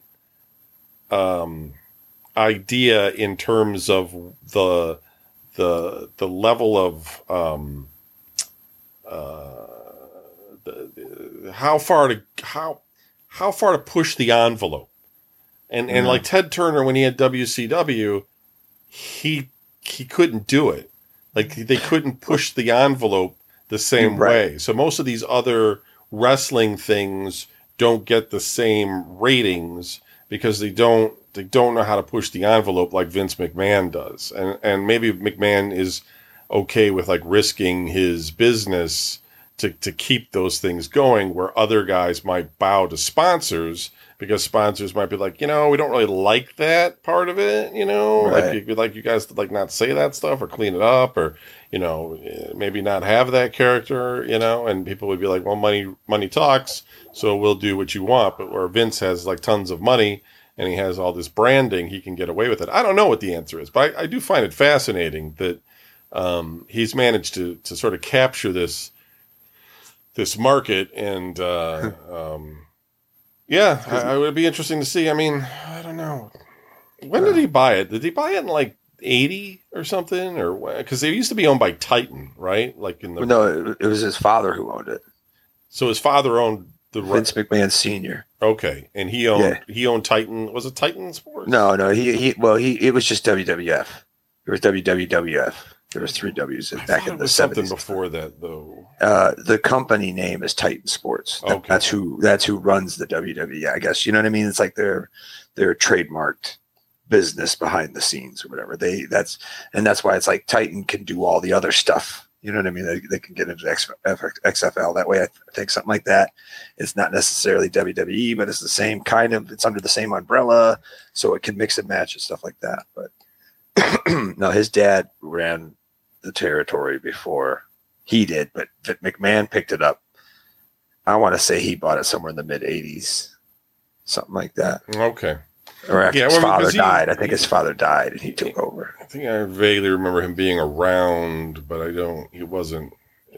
um idea in terms of the the the level of um uh the, the- how far to how how far to push the envelope and and Mhm. like Ted Turner when he had WCW he he couldn't do it like they couldn't push the envelope the same Right. way so most of these other wrestling things don't get the same ratings because they don't they don't know how to push the envelope like Vince McMahon does. And and maybe McMahon is okay with like risking his business to to keep those things going where other guys might bow to sponsors because sponsors might be like, you know, we don't really like that part of it, you know, like Right. you like you guys to like not say that stuff or clean it up or you know, maybe not have that character, you know, and people would be like, well, money money talks, so we'll do what you want. But where Vince has like tons of money and he has all this branding, he can get away with it. I don't know what the answer is, but I, I do find it fascinating that um, he's managed to to sort of capture this this market and uh, um, yeah, I, I would be interesting to see. I mean, I don't know. When did he buy it? Did he buy it in like eighty or something, or because they used to be owned by Titan, right? Like in the No, it, it was his father who owned it, so his father owned the Vince McMahon Senior. okay, and he owned he owned Titan. Was it Titan Sports? No, no, he he. Well, he it was just WWF. It was WWWF. There was three W's back in the was something seventies. before that though. Uh, the company name is Titan Sports. That- Okay. That's who that's who runs the WWE. I guess you know what I mean. It's like their their trademarked business behind the scenes or whatever. They that's and that's why it's like Titan can do all the other stuff. You know what I mean? They, they can get into X, XFL that way. I think something like that. It's not necessarily WWE, but it's the same kind of. It's under the same umbrella, so it can mix and match and stuff like that. But no, his dad ran the territory before he did, but McMahon picked it up. I want to say he bought it somewhere in the mid '80s, something like that. Okay, Or after Yeah, his well, father he- died. I think his father died and he took over. I think I vaguely remember him being around, but I don't. He wasn't.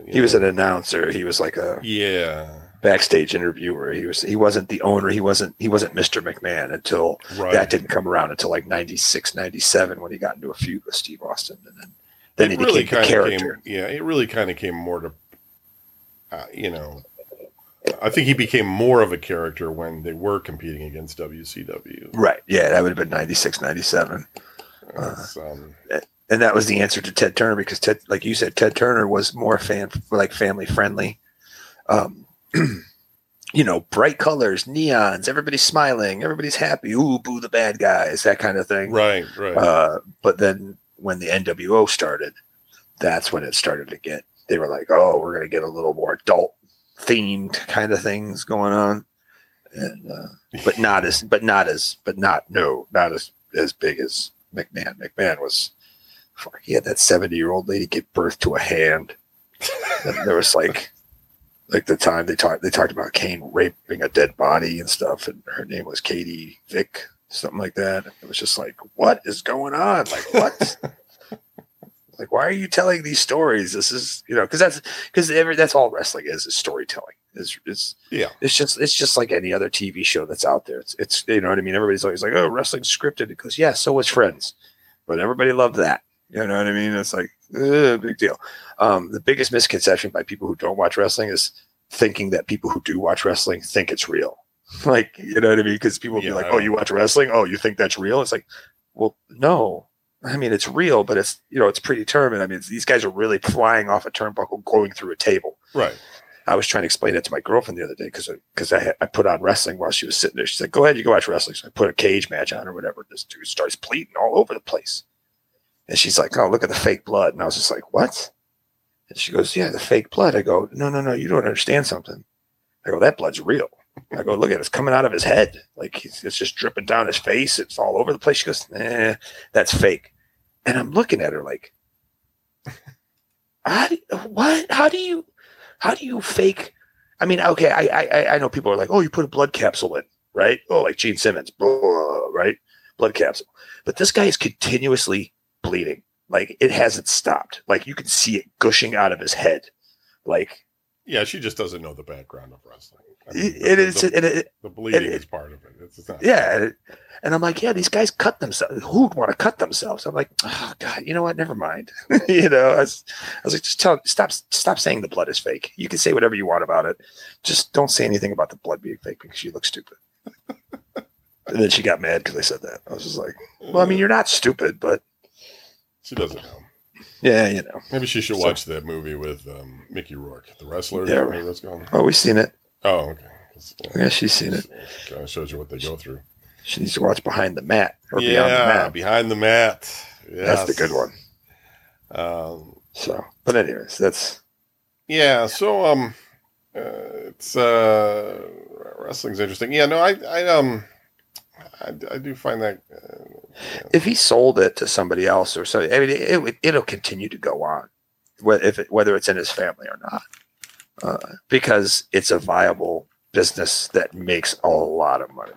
He was an announcer. He was like a yeah, backstage interviewer. He was he wasn't the owner. He wasn't he wasn't Mr. McMahon until right. that didn't come around until like 96, 97 when he got into a feud with Steve Austin, and then then It he really became the character. Came, yeah, it really kind of came more to, uh, you know, I think he became more of a character when they were competing against WCW. Right. Yeah, that would have been 96, 97. It's, um, and that was the answer to Ted Turner because Ted, like you said, Ted Turner was more fan like family friendly. Um, you know, bright colors, neons, everybody's smiling, everybody's happy. Ooh, boo the bad guys, that kind of thing. right, right. Uh, but then when the NWO started, that's when it started to get. They were like, "Oh, we're going to get a little more adult themed kind of things going on," and uh, but not as, but not as, but not no, not as as big as McMahon. McMahon was. fuck, He had that seventy-year-old lady give birth to a hand. and there was like, like the time they talked, they talked about Kane raping a dead body and stuff, and her name was Katie Vick, something like that. It was just like, what is going on? Like what? like why are you telling these stories? This is you know because that's because every that's all wrestling is is storytelling. Is is Yeah. It's just it's just like any other TV show that's out there. It's it's you know what I mean. Everybody's always like, oh, wrestling's scripted. Because yeah, so was Friends, but everybody loved that. You know what I mean? It's like uh, big deal. Um, the biggest misconception by people who don't watch wrestling is thinking that people who do watch wrestling think it's real. Like, you know what I mean? Because people Yeah, be like, "Oh, you watch wrestling? Oh, you think that's real?" It's like, well, no. I mean, it's real, but it's you know, it's predetermined. I mean, these guys are really flying off a turnbuckle, going through a table. Right. I was trying to explain it to my girlfriend the other day because because I, had- I put on wrestling while she was sitting there. She said, "Go ahead, you go watch wrestling." So I put a cage match on or whatever. This dude starts bleeding all over the place, and she's like, "Oh, look at the fake blood." And I was just like, "What?" And she goes, "Yeah, the fake blood." I go, "No, no, no, you don't understand something." I go, "That blood's real." I go, "Look at it, it's coming out of his head. Like it's just dripping down his face. It's all over the place." She goes, "Nah, that's fake." And I'm looking at her like, "How? Do, what? How do you?" how do you fake? I mean, okay, I, I I know people are like, oh, you put a blood capsule in, right? Oh, like Gene Simmons, right? Blood capsule, but this guy is continuously bleeding. Like it hasn't stopped. Like you can see it gushing out of his head. Like Yeah, she just doesn't know the background of wrestling. I mean, it, the, is, the, it, the bleeding it- is part of it. It's, it's not. yeah. And I'm like, yeah, these guys cut themselves. Who'd want to cut themselves? I'm like, oh god, you know what? Never mind. you know, I was, I was like, just tell, stop, stop saying the blood is fake. You can say whatever you want about it. Just don't say anything about the blood being fake because you look stupid. and then she got mad because I said that. I was just like, well, I mean, you're not stupid, but she doesn't know. yeah, you know. Maybe she should So- watch that movie with um, Mickey Rourke, the wrestler. Yeah. Maybe that's going. Oh, we've seen it. Oh, okay. It's, Yeah, she's seen it. Kind of shows you what they go through. She needs to watch Behind the Mat or Beyond the yeah, Mat. behind the mat. That's the good one. Um, So, but anyways, that's yeah. So um, uh, it's uh, wrestling's interesting. Yeah. No, I I um, I, I do find that. Uh, if he sold it to somebody else or so, I mean, it, it, it'll continue to go on, whether if it, whether it's in his family or not, uh, because it's a viable business that makes a lot of money.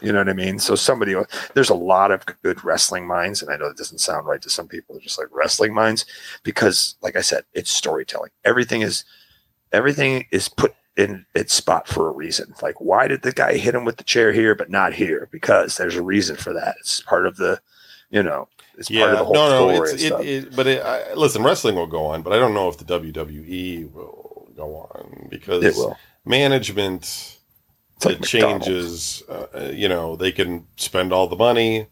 You know what I mean? So somebody, there's a lot of good wrestling minds, and I know it doesn't sound right to some people, just like wrestling minds, because, like I said, it's storytelling. Everything is, everything is put in its spot for a reason. Like, why did the guy hit him with the chair here but not here? Because there's a reason for that. It's part of the, you know, it's part of yeah. the whole No, no. It's, it, it, but it, I, listen, wrestling will go on, but I don't know if the WWE will go on because It will. management. It's like it changes. Uh, you know, they can spend all the money,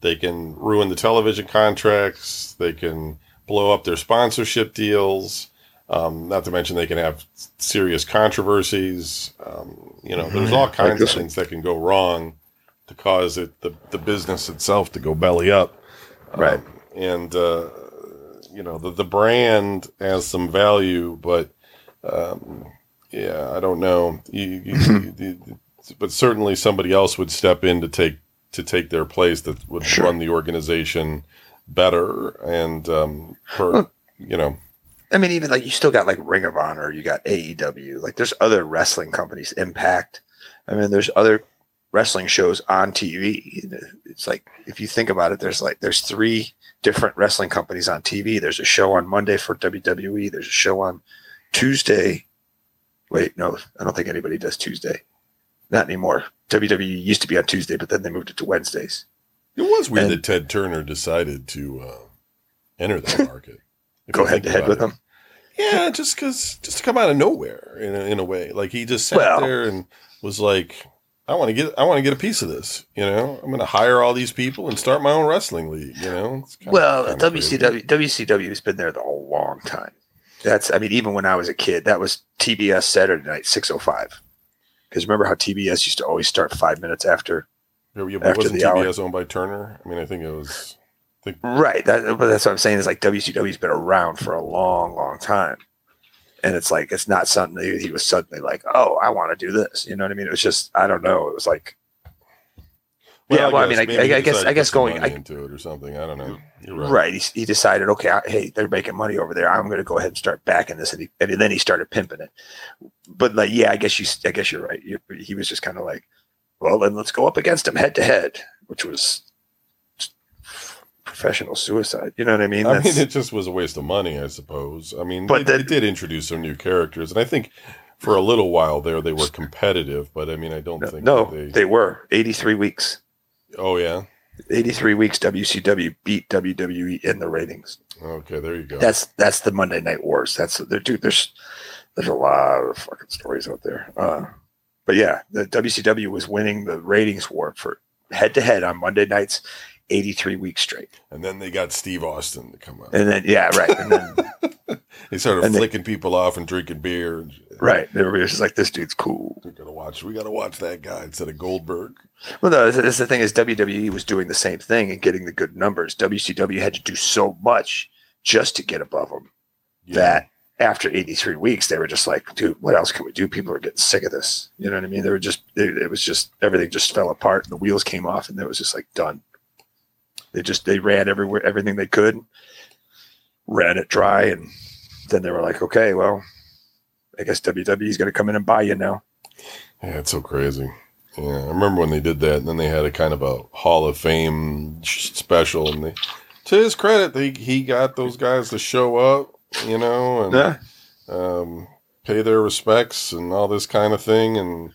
they can ruin the television contracts, they can blow up their sponsorship deals. Um, not to mention they can have serious controversies. Um, you know, there's all kinds this of things that can go wrong to cause it the, the business itself to go belly up. Right. Um, and uh, you know, the the brand has some value, but um, yeah, I don't know. You, you, you- you- but certainly somebody else would step in to take to take their place that would Sure. run the organization better and um, per, you know, I mean, even like you still got like Ring of Honor, you got AEW, like there's other wrestling companies, Impact. I mean, there's other wrestling shows on TV. It's like if you think about it, there's like there's three different wrestling companies on TV. There's a show on Monday for WWE. There's a show on Tuesday. Wait, no, I don't think anybody does Tuesday. Not anymore. WWE used to be on Tuesday, but then they moved it to Wednesdays. it was weird And- that Ted Turner decided to uh, enter that market. Go head to head with it. them. Yeah, just because, just to come out of nowhere in a, in a way. Like he just sat Well- there and was like, "I want to get, I want to get a piece of this." You know, I'm going to hire all these people and start my own wrestling league. You know, Well, uh, crazy. WCW WCW has been there the whole long time. That's I mean, even when I was a kid, that was TBS Saturday night six oh five. Because remember how TBS used to always start five minutes after Yeah, after wasn't the hour. TBS owned by Turner? I mean, I think it was. I think Right. That, but that's what I'm saying is like WCW's been around for a long, long time. And it's like it's not something that he was suddenly like, oh, I want to do this. You know what I mean? It was just I don't know. It was like Yeah, well, I mean, I- I- I guess- I guess going- I- into it or something. I don't know. You're right. right. He, he decided, okay, I, hey, they're making money over there. I'm going to go ahead and start backing this, and, he, and then he started pimping it. But like, yeah, I guess you, I guess you're right. You, he was just kind of like, well, then let's go up against him head to head, which was professional suicide. You know what I mean? I mean, it just was a waste of money, I suppose. I mean, But it, then- it did introduce some new characters, and I think for a little while there they were competitive. But I mean, I don't no, think no, they, they were 83 weeks. Oh yeah, 83 weeks WCW beat WWE in the ratings. Okay, there you go. That's that's the Monday Night Wars. That's there, dude. There's there's a lot of fucking stories out there. Uh, but yeah, the WCW was winning the ratings war for head to head on Monday nights, 83 weeks straight. and then they got Steve Austin to come out. And then yeah, right. And then They started and they- flicking people off and drinking beer. And, right, everybody was just like, "This dude's cool." We gotta watch. We gotta watch that guy instead of Goldberg. Well, no, that's, that's the thing is WWE was doing the same thing and getting the good numbers. WCW had to do so much just to get above them Yeah. that after 83 weeks, they were just like, dude, what else can we do? People are getting sick of this. You know what I mean? They were just, it, it was just, everything just fell apart and the wheels came off and it was just like done. They just, they ran everywhere, everything they could, ran it dry. And then they were like, okay, well, I guess WWE is going to come in and buy you now. Yeah, it's so crazy. Yeah, I remember when they did that, and then they had a kind of a Hall of Fame special, and they, to his credit, they he got those guys to show up, you know, and Yeah. um, pay their respects and all this kind of thing, and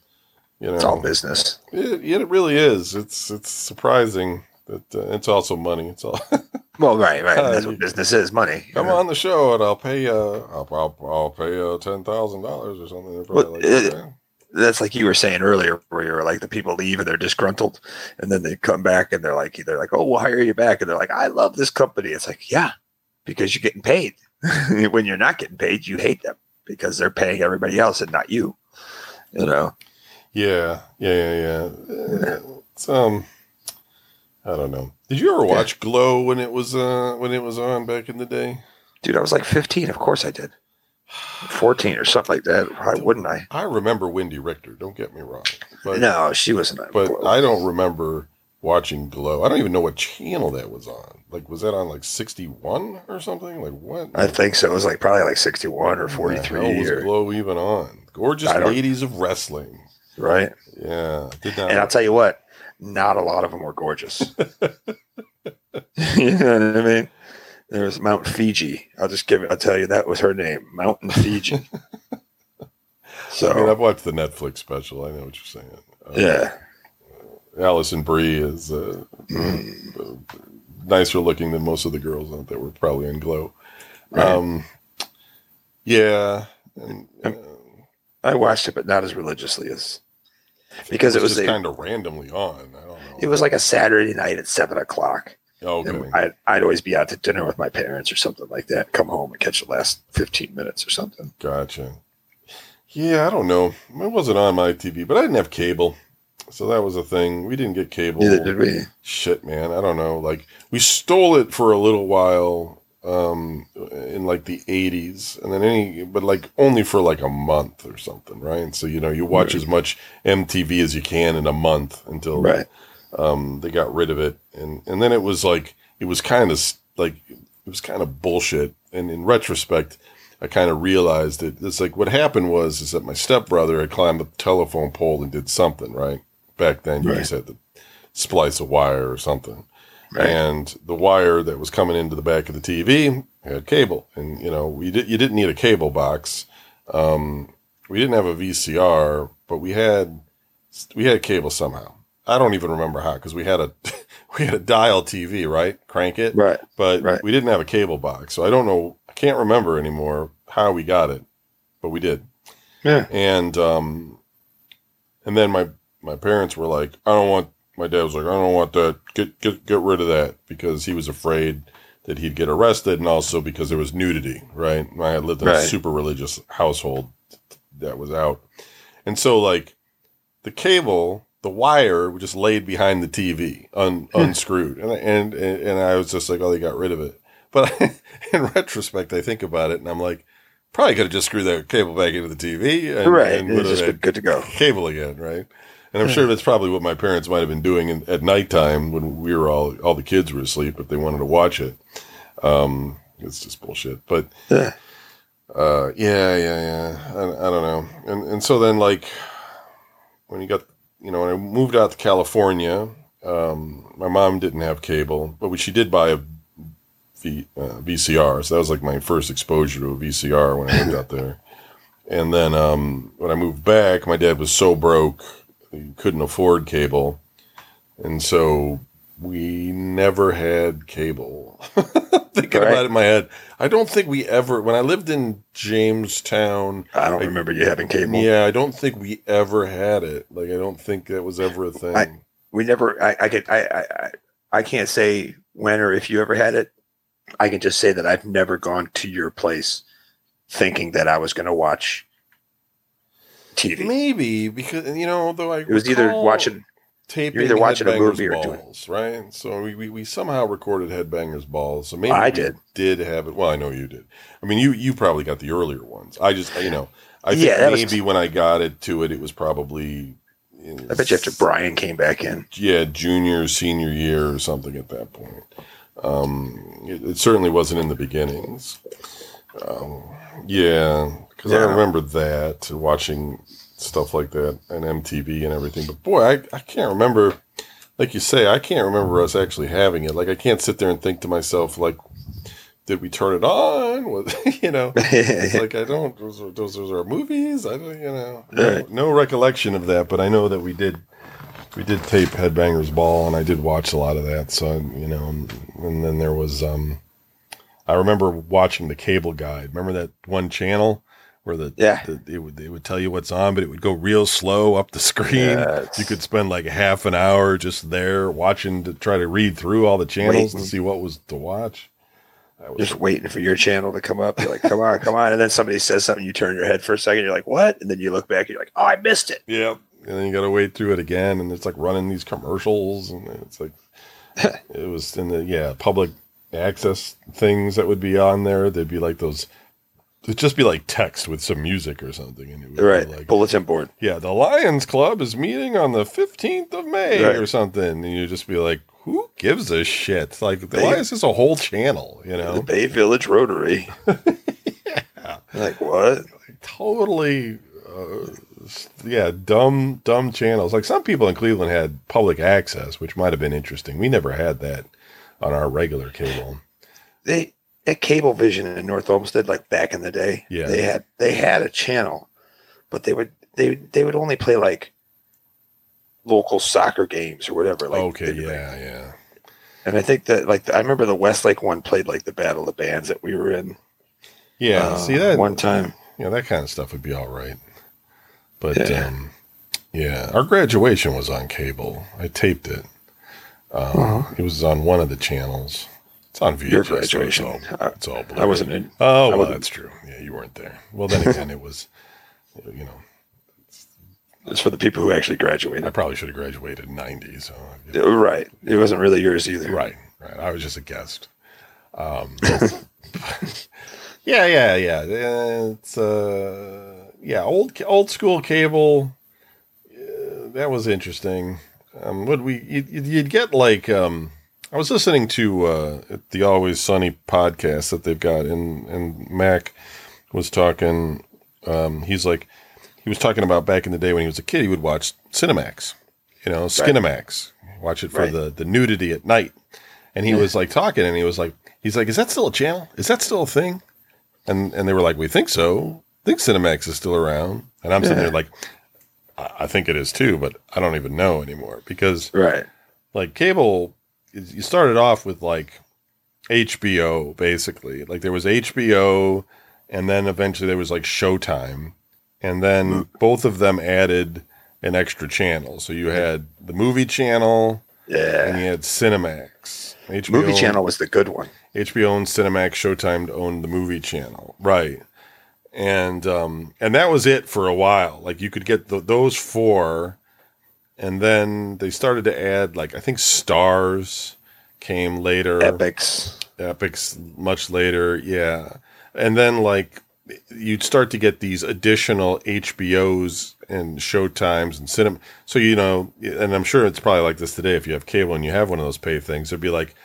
you know, It's all business. It, it really is. It's it's surprising that uh, it's also money. It's all Well, right, right. Uh, That's what business is money. come on the show and I'll pay uh I'll I'll, I'll pay uh ten thousand dollars or something. Well, like, it- that's like you were saying earlier, where you were like the people leave and they're disgruntled, and then they come back and they're like, they're like, oh, we'll hire you back, and they're like, I love this company. It's like, yeah, because you're getting paid. when you're not getting paid, you hate them because they're paying everybody else and not you. You know, yeah, yeah, yeah, yeah. Uh, It's um, I don't know. Did you ever watch Glow when it was uh when it was on back in the day? dude, I was like 15. Of course I did. 14 or something like that. Why wouldn't I? I remember Wendi Richter. Don't get me wrong, but no, she wasn't. but Glow. I don't remember watching Glow. I don't even know what channel that was on. Like, was that on like sixty one or something? Like what? I think so. It was like probably like 61 or 43 hell was or, Glow even on? Gorgeous ladies of wrestling. right? Yeah, did not. And I'll tell you what, not a lot of them were gorgeous. you know what I mean? There was Mount Fiji. I'll just give it. I'll tell you that was her name, Mountain Fiji. so I mean, I've watched the Netflix special. I know what you're saying. Uh, yeah, Alison Brie is uh, Mm. nicer looking than most of the girls out there were probably in Glow. Right. Um, yeah, and, uh, I watched it, but not as religiously as because it was just a, kind of randomly on. I don't know. it was like a Saturday night at seven o'clock. okay. I'd, I'd always be out to dinner with my parents or something like that. Come home and catch the last fifteen minutes or something. Gotcha. Yeah, I don't know. It wasn't on my TV, but I didn't have cable. So that was a thing. We didn't get cable. Neither did we. Shit, man. I don't know. Like, we stole it for a little while um, in like the 80s. And then any, but like only for like a month or something, right? So, you know, you watch Right. as much MTV as you can in a month until Right. um, they got rid of it, and and then it was like it was kind of like it was kind of bullshit. And in retrospect, I kind of realized that it's like what happened was is that my stepbrother had climbed the telephone pole and did something right back then. You Right. just had to splice a wire or something, Right. and the wire that was coming into the back of the TV had cable, and you know we did you didn't need a cable box. Um, we didn't have a VCR, but we had we had cable somehow. I don't even remember how because we had a we had a dial TV, right? Crank it, Right. but right. we didn't have a cable box, so I don't know. I can't remember anymore how we got it, but we did. Yeah. And um, and then my my parents were like, I don't want. My dad was like, I don't want that. Get get get rid of that because he was afraid that he'd get arrested, and also because there was nudity. Right? I lived in a super religious household that was out, and so like the cable, the wire just laid behind the TV, un, unscrewed, and, and and I was just like, oh, they got rid of it. But in retrospect, I think about it, and I'm like, probably could have just screwed that cable back into the TV, and, right. and have just been good to go. cable again, right? And I'm sure that's probably what my parents might have been doing in, at nighttime when we were all all the kids were asleep if they wanted to watch it. Um, it's just bullshit, but Yeah. uh, yeah, yeah, yeah. I, I don't know. And and so then like when you got you know when I moved out to California, um, my mom didn't have cable, but she did buy a v, uh, VCR. So that was like my first exposure to a VCR when I lived out there. And then um, when I moved back, my dad was so broke he couldn't afford cable, and so we never had cable. Thinking Right. about it in my head, I don't think we ever. When I lived in Jamestown, I don't I- remember you having cable. yeah, I don't think we ever had it. Like, I don't think that was ever a thing. I- We never. I, I could. I, I. I- I can't say when or if you ever had it. I can just say that I've never gone to your place thinking that I was going to watch TV. Maybe because you know, though I It was either watching. taping you're either watching a movie or doing- balls, right? So we, we, we somehow recorded Headbangers balls. So maybe I did. did have it. Well, I know you did. I mean, you you probably got the earlier ones. I just you know, I think Yeah, that was- maybe when I got it to it, it was probably. I bet you after Brian came back in. yeah, junior, senior year or something at that point. Um, it, it certainly wasn't in the beginnings. Um, yeah, because I remember that watching stuff like that and MTV and everything. But boy, I, I can't remember. Like you say, I can't remember us actually having it. Like I can't sit there and think to myself, like, did we turn it on? Was, you know, it's like I don't. Those are those, those are movies. I don't. You know, no, Right. no recollection of that. But I know that we did. We did tape Headbangers Ball, and I did watch a lot of that. So you know, and then there was. um I remember watching the cable guide. Remember that one channel where the Yeah. the, it would it would tell you what's on, but it would go real slow up the screen. Yes. You could spend like half an hour just there watching to try to read through all the channels and Waiting. see what was to watch. Was Just waiting for your channel to come up. You're like, come on, come on. And then somebody says something, you turn your head for a second, you're like, what? And then you look back, you're like, oh, I missed it. Yeah. And then you got to wait through it again. And it's like running these commercials. And it's like, it was in the, yeah, public access things that would be on there. They'd be like those, it'd just be like text with some music or something. And it would be Right. like, Bulletin board. yeah, the Lions Club is meeting on the 15th of May Right. or something. And you just be like, who gives a shit? Like, the They- Lions is a whole channel, you The know? Bay Village Rotary. Like, what? totally uh, yeah dumb dumb channels like some people in cleveland had public access which might have been interesting we never had that on our regular cable They at Cablevision in North Olmsted, like back in the day, Yeah. they had they had a channel, but they would they they would only play like local soccer games or whatever. Like okay they'd, like- yeah yeah And I think that like I remember the Westlake one played like the Battle of the Bands that we were in. yeah uh, see that one time. yeah that kind of stuff would be all right but Yeah. um yeah our graduation was on cable i taped it um, Uh-huh. it was on one of the channels it's on VHS, Your so it's graduation. all, it's all I wasn't in. Oh, well, wasn't- that's true. Yeah, you weren't there. Well, then again, it was, you know, It's for the people who actually graduated. I probably should have graduated in 90, so. Right. It wasn't really yours either. Right, right. I was just a guest. Um, yeah, yeah, yeah. It's, uh, yeah, old, old school cable. Uh, that was interesting. Um, would we, you'd, you'd get like, um, I was listening to uh, the Always Sunny podcast that they've got, and and Mac was talking. Um, he's like, he was talking about back in the day when he was a kid, he would watch Cinemax, you know, Skinemax, watch it for Right. the the nudity at night, and he was like talking, and he was like, he's like, is that still a channel? Is that still a thing? And and they were like, we think so. I think Cinemax is still around, and I'm sitting Yeah. there like, I, I think it is too, but I don't even know anymore because Right. like cable you started off with like HBO basically. Like there was HBO and then eventually there was like Showtime and then both of them added an extra channel. So you had the movie channel yeah. and you had Cinemax. HBO, Movie channel was the good one. HBO owned Cinemax, Showtime owned the movie channel. Right. And um and that was it for a while. Like you could get th those four and then they started to add like I think Starz came later. Epix. Epix much later, yeah. And then like you'd start to get these additional HBOs and Showtimes and cinema. So you know, and I'm sure it's probably like this today. If you have cable and you have one of those pay things, it'd be like,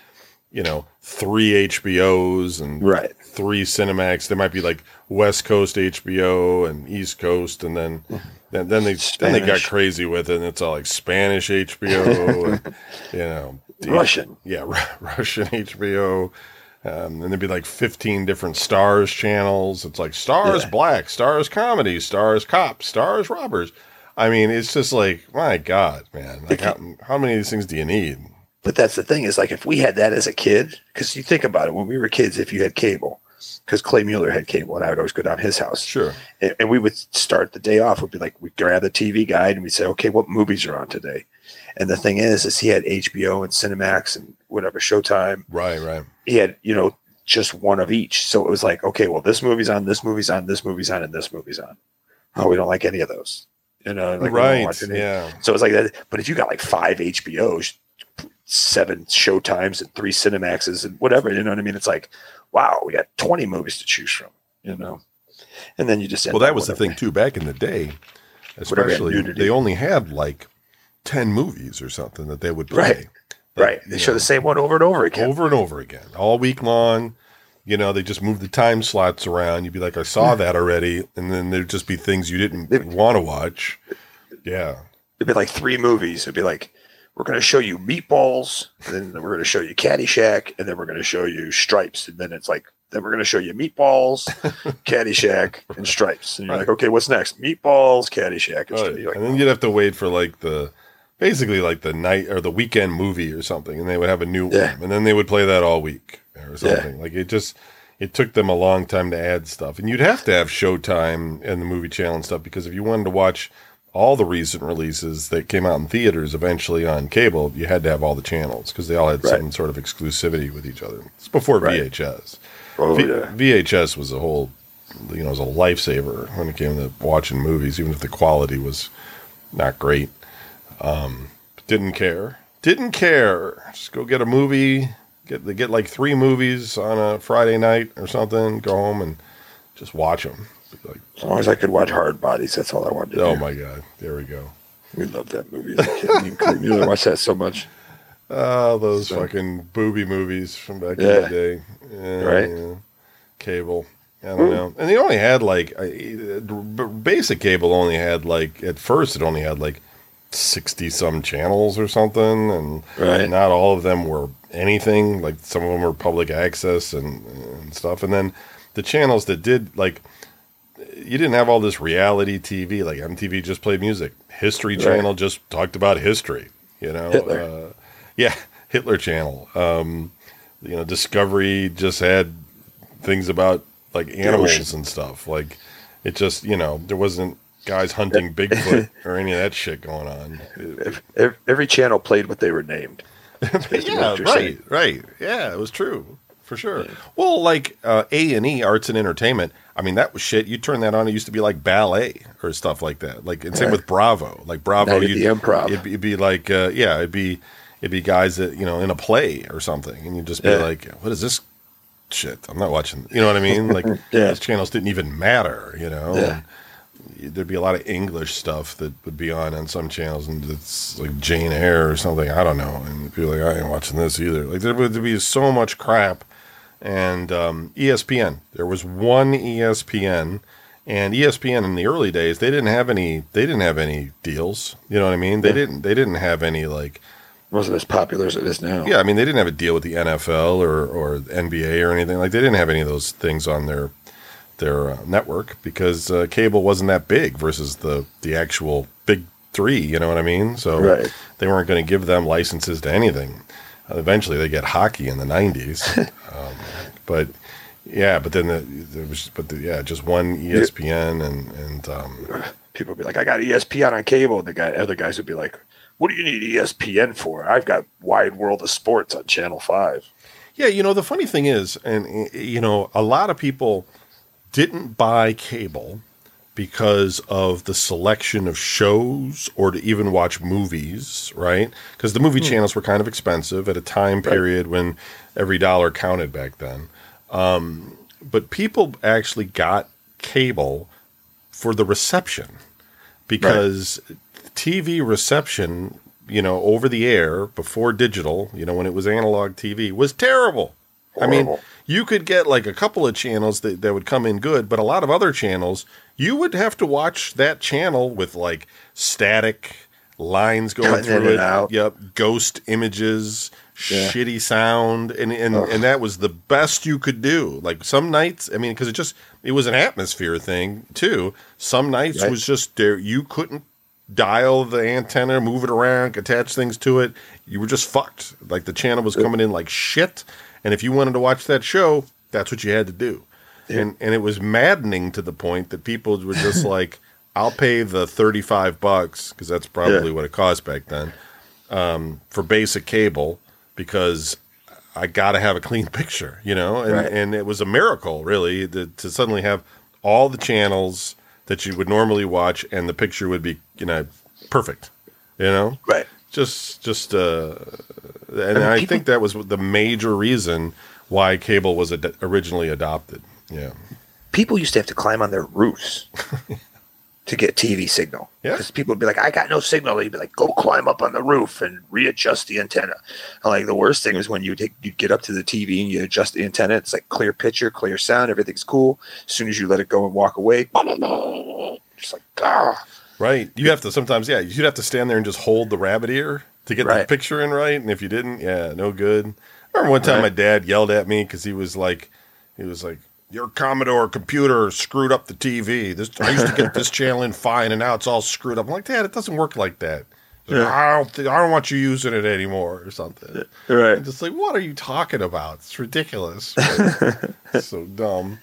you know, three HBOs and Right. three Cinemax. There might be like West Coast HBO and East Coast, and then mm-hmm. Then, then they then they got crazy with it, and it's all like Spanish HBO, and, you know, Russian. yeah, Ru- Russian HBO. Um, and there'd be like 15 different Starz channels. It's like Starz Yeah. black, Starz comedy, Starz cop, Starz robbers. I mean, it's just like, my God, man. Like, how, how many of these things do you need? But that's the thing is like if we had that as a kid, because you think about it, when we were kids, if you had cable, because Clay Mueller had cable, and I would always go down his house, Sure. and, and we would start the day off. We'd be like, we grab the TV guide and we'd say, okay, what movies are on today? And the thing is, is he had HBO and Cinemax and whatever Showtime. Right. Right. He had, you know, just one of each. So it was like, okay, well, this movie's on, this movie's on, this movie's on, and this movie's on. Oh, we don't like any of those. You know, like, right. Yeah. So it's like that. But if you got like five HBOs, seven Showtimes, and three Cinemaxes, and whatever, you know what I mean? It's like, wow, we got 20 movies to choose from, you know? And then you just Well, that was the thing too. Back in the day, especially, they only had like ten movies or something that they would play. Right. That, Right. They show know, the same one over and over again. over and over again, all week long. You know, they just move the time slots around. You'd be like, I saw hmm. that already, and then there'd just be things you didn't want to watch. Yeah. It'd be like three movies. It'd be like, we're going to show you Meatballs, then we're going to show you Caddyshack, and then we're going to show you Stripes. And then it's like, then we're going to show you Meatballs, Caddyshack, and Stripes. And you're like, okay, what's next? Meatballs, Caddyshack, and Right. Stripes. Like, and then you'd have to wait for like the basically like the night or the weekend movie or something, and they would have a new Yeah. one, and then they would play that all week or something. Like it just it took them a long time to add stuff, and you'd have to have Showtime and the movie channel and stuff because if you wanted to watch all the recent releases that came out in theaters eventually on cable, you had to have all the channels because they all had Right. some sort of exclusivity with each other. It's before Right. VHS. oh, V- yeah. VHS was a whole, you know, was a lifesaver when it came to watching movies, even if the quality was not great. Um, didn't care. Didn't care. Just go get a movie. Get they get like three movies on a Friday night or something. Go home and just watch them. Like, As long as I could watch Hardbodies, that's all I wanted to oh do. Oh my god, there we go. We love that movie. as a kid. Me and watched that so much. Oh, those So- fucking booby movies from back in the day. Yeah, Right. yeah. Cable. I don't know. And they only had like basic cable only had like at first it only had like 60 some channels or something and Right. not all of them were anything like some of them were public access and, and stuff and then the channels that did like you didn't have all this reality TV like MTV just played music History Right. Channel just talked about history you know Hitler. Uh, yeah Hitler Channel um, you know Discovery just had things about like animals and stuff like it just you know there wasn't guys hunting Bigfoot or any of that shit going on Ev- ev- Every channel played what they were named. Yeah, right, saying. right. Yeah, it was true for sure. Well, like uh, A and E, arts and entertainment. I mean, that was shit. You turn that on, it used to be like ballet or stuff like that. Like, and same Yeah. with Bravo. Like Bravo, you'd- the Improv. It'd, be- it'd be like, uh, yeah, it'd be it'd be guys that you know in a play or something, and you'd just be Yeah. like, what is this shit? I'm not watching. You know what I mean? Like, Yeah. those channels didn't even matter. You know. Yeah. And there'd be a lot of English stuff that would be on on some channels, and it's like Jane Eyre or something. I don't know, and people like I ain't watching this either. Like there would be so much crap, and um, ESPN. There was one ESPN, and ESPN in the early days they didn't have any. They didn't have any deals. You know what I mean? They Yeah. didn't. They didn't have any like. wasn't as popular as it is now. Yeah, I mean they didn't have a deal with the NFL or or NBA or anything. Like they didn't have any of those things on their their uh, network because uh, cable wasn't that big versus the the actual big three. You know what I mean? So Right. they weren't going to give them licenses to anything. Eventually, they get hockey in the '90s, um, but yeah, but then the, there was but the, yeah, just one ESPN and and um, People would be like, I got ESPN on cable. The guy, other guys would be like, What do you need ESPN for? I've got Wide World of Sports on Channel Five. Yeah, you know, the funny thing is, and you know, a lot of people didn't buy cable because of the selection of shows or to even watch movies, right? Because the movie channels were kind of expensive at a time Right. period when every dollar counted back then. Um, but people actually got cable for the reception because TV reception, you know, over the air before digital, you know, when it was analog TV, was terrible. I mean, you could get like a couple of channels that, that would come in good, but a lot of other channels, you would have to watch that channel with like static lines going Cutting through and it. out. Yep, ghost images, Yeah. shitty sound, and and, Ugh. and that was the best you could do. Like some nights, I mean, because it just it was an atmosphere thing too. Some nights Right. was just there. You couldn't dial the antenna, move it around, attach things to it, you were just fucked. Like the channel was coming in like shit. And if you wanted to watch that show, that's what you had to do. And and it was maddening to the point that people were just like, I'll pay the 35 bucks because that's probably Yeah. what it cost back then um, for basic cable because I got to have a clean picture, you know? And, Right. and it was a miracle, really, to, to suddenly have all the channels that you would normally watch and the picture would be, you know, perfect, you know? Right. Just, just, uh, and I people- think that was the major reason why cable was ad- originally adopted. Yeah. People used to have to climb on their roofs to get TV signal. Yeah. Because people would be like, I got no signal. They'd be like, go climb up on the roof and readjust the antenna. And like the worst thing was when you take you get up to the TV and you adjust the antenna, it's like clear picture, clear sound, everything's cool. As soon as you let it go and walk away, just like ah. Right. You have to sometimes, yeah, you'd have to stand there and just hold the rabbit ear to get the picture in right. And if you didn't, yeah, no good. I remember one time my dad yelled at me because he was like, he was like, your Commodore computer screwed up the TV. This I used to get this channel in fine, and now it's all screwed up. I'm like, Dad, it doesn't work like that. Like, Yeah. I don't, think, I don't want you using it anymore, or something. Right. I'm just like, what are you talking about? It's ridiculous. But so dumb.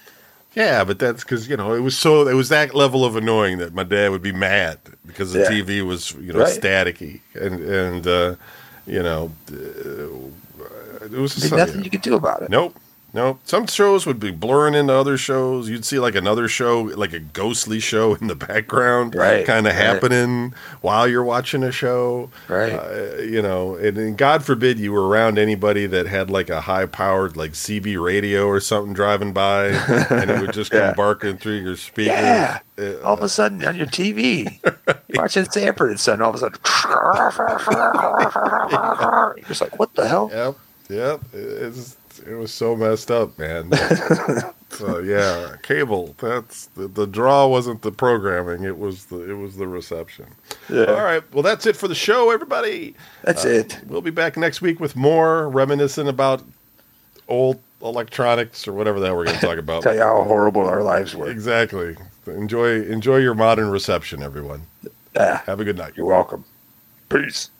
Yeah, but that's because you know it was so it was that level of annoying that my dad would be mad because the Yeah. TV was you know Right. staticky and and uh, you know uh, it was nothing yeah. you could do about it. Nope. Nope. Some shows would be blurring into other shows. You'd see like another show, like a ghostly show in the background, Right, kind of right. happening while you're watching a show. Right. Uh, you know, and, and God forbid you were around anybody that had like a high powered like CB radio or something driving by, and it would just come Yeah. barking through your speaker. Yeah. Uh, All of a sudden on your TV, you're watching Sanford and Son. All of a sudden, you're just like, what the hell? Yep, yep. It's, it was so messed up, man. so yeah, cable. That's the, the draw wasn't the programming; it was the it was the reception. Yeah. All right, well that's it for the show, everybody. That's it. We'll be back next week with more reminiscing about old electronics or whatever the hell we're going to talk about. Tell you how horrible our lives were. exactly. Enjoy enjoy your modern reception, everyone. Ah, Have a good night. you're welcome. Peace.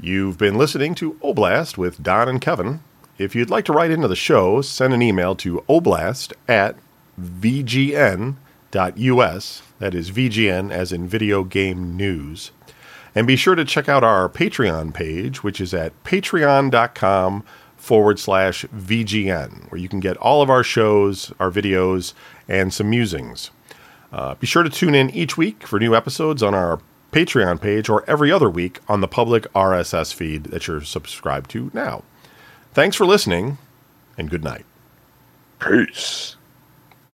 You've been listening to Oblast with Don and Kevin. If you'd like to write into the show, send an email to oblast at vgn.us. That is VGN as in video game news. And be sure to check out our Patreon page, which is at patreon.com forward slash VGN, where you can get all of our shows, our videos, and some musings. Uh, be sure to tune in each week for new episodes on our Patreon page or every other week on the public RSS feed that you're subscribed to now. Thanks for listening, and good night. Peace.